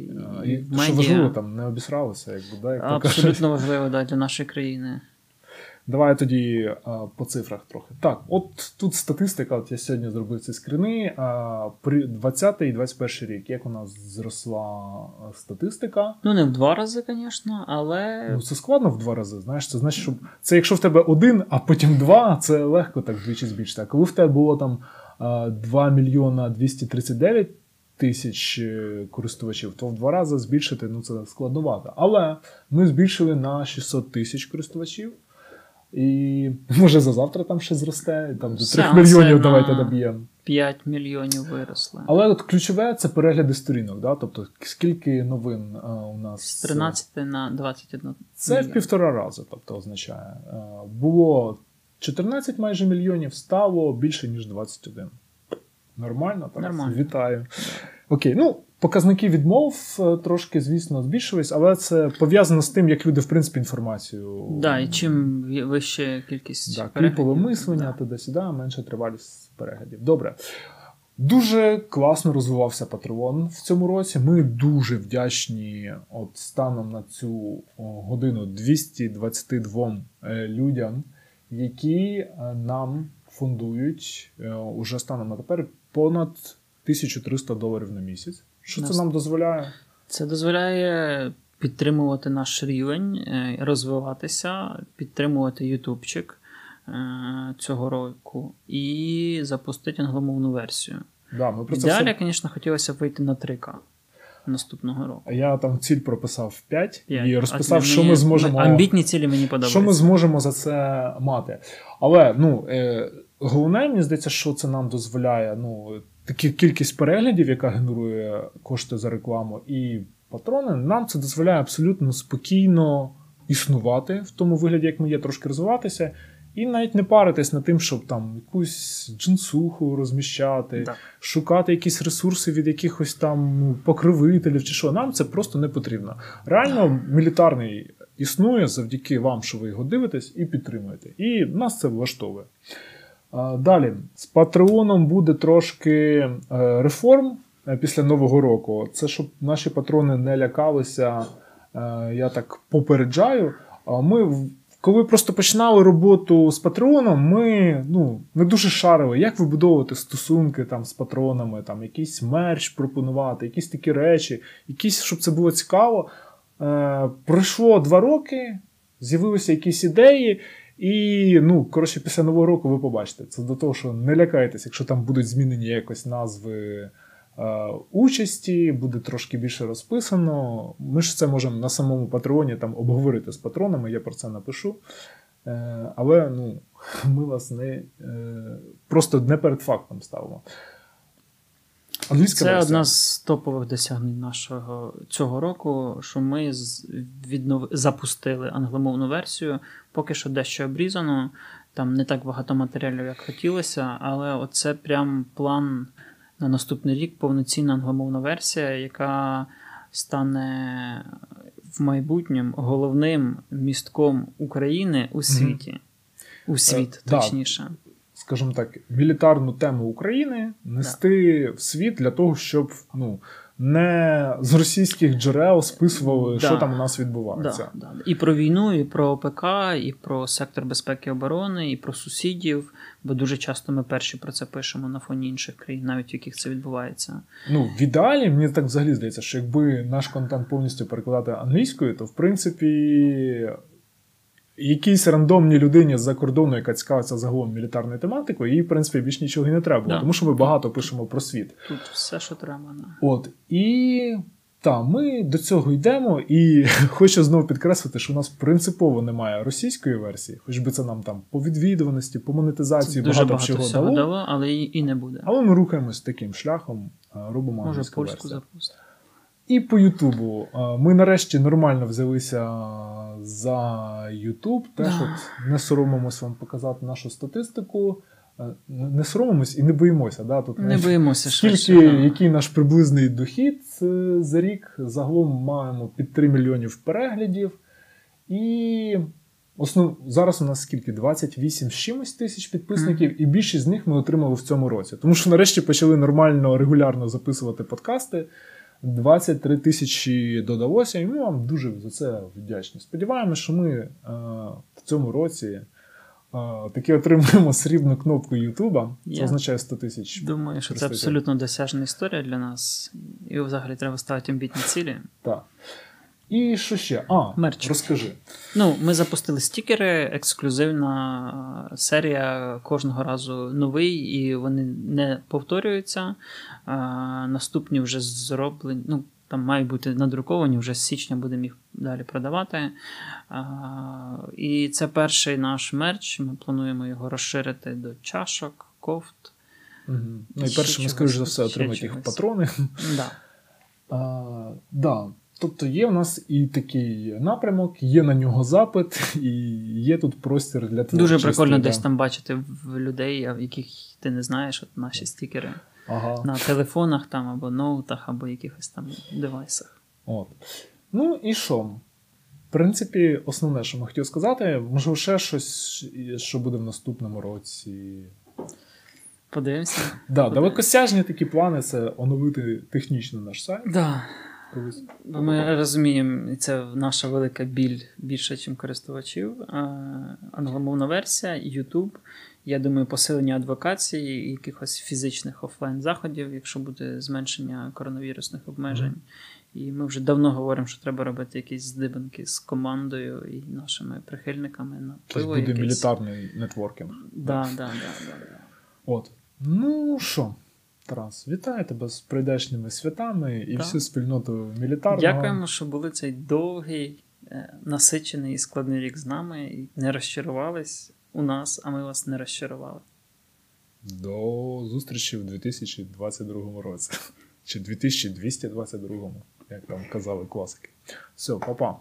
Speaker 2: і в
Speaker 1: що важливо, там не обісралися, якби, да, як кажуть.
Speaker 2: Абсолютно важливо да, для нашої країни.
Speaker 1: Давай тоді а, по цифрах трохи. Так, от тут статистика, от я сьогодні зробив ці скрини. А, при 20 і 21 рік, як у нас зросла статистика.
Speaker 2: Ну, не в два рази, звісно, але
Speaker 1: Ну, це складно в два рази. Знаєш, це значить, що це якщо в тебе один, а потім два, це легко так вдвічі збільшити. А коли в тебе було там а, 2 мільйона 239 тисяч е, користувачів, то в два рази збільшити ну це складновато. Але ми збільшили на 600 тисяч користувачів. І може за завтра там ще зросте, там до 3
Speaker 2: Сеанси
Speaker 1: мільйонів
Speaker 2: на-
Speaker 1: давайте доб'ємо.
Speaker 2: 5 мільйонів виросли.
Speaker 1: Але от ключове це перегляди сторінок. Да? Тобто, скільки новин а, у нас
Speaker 2: З 13 на 21.
Speaker 1: Це в півтора рази, тобто означає. Е, Було 14 майже мільйонів, стало більше, ніж 21. Нормально, так?
Speaker 2: Нормально.
Speaker 1: Вітаю. Окей, ну, показники відмов е, трошки, звісно, збільшились, але це пов'язано з тим, як люди, в принципі, інформацію.
Speaker 2: Да, і чим вища кількість
Speaker 1: Да, кліпове мислення,
Speaker 2: да.
Speaker 1: туди-сюди, менша тривалість переглядів. Добре. Дуже класно розвивався Patreon в цьому році. Ми дуже вдячні от станом на цю годину 222 е, людям, які е, нам фундують уже станом на тепер понад 1300 доларів на місяць. Що це нам дозволяє?
Speaker 2: Це дозволяє підтримувати наш рівень, е, розвиватися, підтримувати ютубчик е, цього року і запустити англомовну версію.
Speaker 1: Да, ми про це все
Speaker 2: ідеалі, звісно, хотілося б вийти на 3К наступного року.
Speaker 1: Я там ціль прописав 5 і розписав,
Speaker 2: А
Speaker 1: що ми зможемо.
Speaker 2: Амбітні цілі мені подобаються.
Speaker 1: Що ми зможемо за це мати? Але ну, е, головне, мені здається, що це нам дозволяє ну, такі кількість переглядів, яка генерує кошти за рекламу, і патрони, нам це дозволяє абсолютно спокійно існувати в тому вигляді, як ми є, трошки розвиватися. І навіть не паритись над тим, щоб там якусь джинсуху розміщати,
Speaker 2: Так.
Speaker 1: шукати якісь ресурси від якихось там ну, покровителів чи що. Нам це просто не потрібно. Реально, мілітарний існує завдяки вам, що ви його дивитесь і підтримуєте. І нас це влаштовує. Далі, з Патреоном буде трошки е, реформ е, після Нового року. Це щоб наші патрони не лякалися, е, я так попереджаю. Ми, коли просто починали роботу з Патреоном, ми ну, не дуже шарили, як вибудовувати стосунки там, з патронами, там, якийсь мерч пропонувати, якісь такі речі, якісь, щоб це було цікаво. Пройшло два роки, з'явилися якісь ідеї. І, ну, коротше, після Нового року ви побачите. Це до того, що не лякайтесь, якщо там будуть змінені якось назви е, участі, буде трошки більше розписано. Ми ж це можемо на самому патреоні там обговорити з патронами, я про це напишу. Е, але ну, ми вас не е, просто не перед фактом ставимо.
Speaker 2: Англійська Це версія. одна з топових досягнень нашого цього року, що ми віднов... запустили англомовну версію. Поки що дещо обрізано. Там не так багато матеріалів, як хотілося, але оце прям план на наступний рік повноцінна англомовна версія, яка стане в майбутньому головним містком України у світі. Mm-hmm. У світ, е, точніше.
Speaker 1: Да скажімо так, мілітарну тему України нести в світ для того, щоб ну. Не з російських джерел списували, да. що там у нас відбувається.
Speaker 2: Да, да. І про війну, і про ОПК, і про сектор безпеки і оборони, і про сусідів. Бо дуже часто ми перші про це пишемо на фоні інших країн, навіть в яких це відбувається.
Speaker 1: Ну, в ідеалі, мені так взагалі здається, що якби наш контент повністю перекладати англійською, то в принципі якійсь рандомній людині з-за кордону, яка цікавиться загалом мілітарною тематикою, їй, в принципі, більш нічого і не треба, да. тому що ми багато пишемо про світ.
Speaker 2: Тут все, що треба. Да.
Speaker 1: От. І так, ми до цього йдемо, і хочу знову підкреслити, що у нас принципово немає російської версії, хоч би це нам там по відвідуваності, по монетизації
Speaker 2: це багато, багато чого дало. дало, але і не буде.
Speaker 1: Але ми рухаємось таким шляхом, робимо
Speaker 2: Може, польську запустимо.
Speaker 1: І по Ютубу. Ми нарешті нормально взялися за Ютуб. Теж от не соромимось вам показати нашу статистику. Не соромимось і не боїмося. Да? Тут
Speaker 2: Не боїмося.
Speaker 1: Скільки,
Speaker 2: що,
Speaker 1: який наш приблизний дохід е, за рік? Загалом маємо під 3 мільйонів переглядів. І основ... зараз у нас скільки? 28 з чимось тисяч підписників, mm-hmm. і більшість з них ми отримали в цьому році. Тому що нарешті почали нормально, регулярно записувати подкасти. 23 тисячі додалося, і ми вам дуже за це вдячні. Сподіваємося, що ми е, в цьому році е, таки отримаємо срібну кнопку Ютуба. Це Я означає 100 тисяч.
Speaker 2: Думаю, що це абсолютно досяжна історія для нас. І взагалі треба ставити амбітні цілі.
Speaker 1: Так. І що ще? А, Мерч. розкажи.
Speaker 2: Ну, ми запустили стікери, ексклюзивна серія кожного разу новий, і вони не повторюються. А, Наступні вже зроблені. ну, там мають бути надруковані, вже з січня будемо їх далі продавати. А, І це перший наш мерч. Ми плануємо його розширити до чашок, кофт.
Speaker 1: Угу. Ну і перше, ми, скоріш за все, отримати їх патрони.
Speaker 2: Да.
Speaker 1: А, да. Тобто є в нас і такий напрямок, є на нього запит, і є тут простір для творчості.
Speaker 2: Дуже прикольно да. десь там бачити в людей, яких ти не знаєш, от наші стікери ага. на телефонах там або ноутах, або якихось там девайсах.
Speaker 1: От. Ну і що? В принципі, основне, що ми хотів сказати, можливо, ще щось, що буде в наступному році.
Speaker 2: Подивимося.
Speaker 1: Да, Далекосяжні такі плани це оновити технічно наш сайт.
Speaker 2: Да. Ми розуміємо, це наша велика біль більше, ніж користувачів. Англомовна версія, YouTube. Я думаю, посилення адвокації і якихось фізичних офлайн заходів, якщо буде зменшення коронавірусних обмежень. Mm-hmm. І ми вже давно говоримо, що треба робити якісь здибанки з командою і нашими прихильниками на
Speaker 1: пиво. буде якийсь... мілітарний нетворкінг.
Speaker 2: Да, да, да, да, да.
Speaker 1: От. Ну що? Тарас, вітаю тебе з прийдешніми святами і всю спільноту мілітарного.
Speaker 2: Дякуємо, що були цей довгий, е, насичений і складний рік з нами і не розчарувались у нас, а ми вас не розчарували.
Speaker 1: До зустрічі в 2022 році. Чи 2222, як там казали класики. Все, па-па.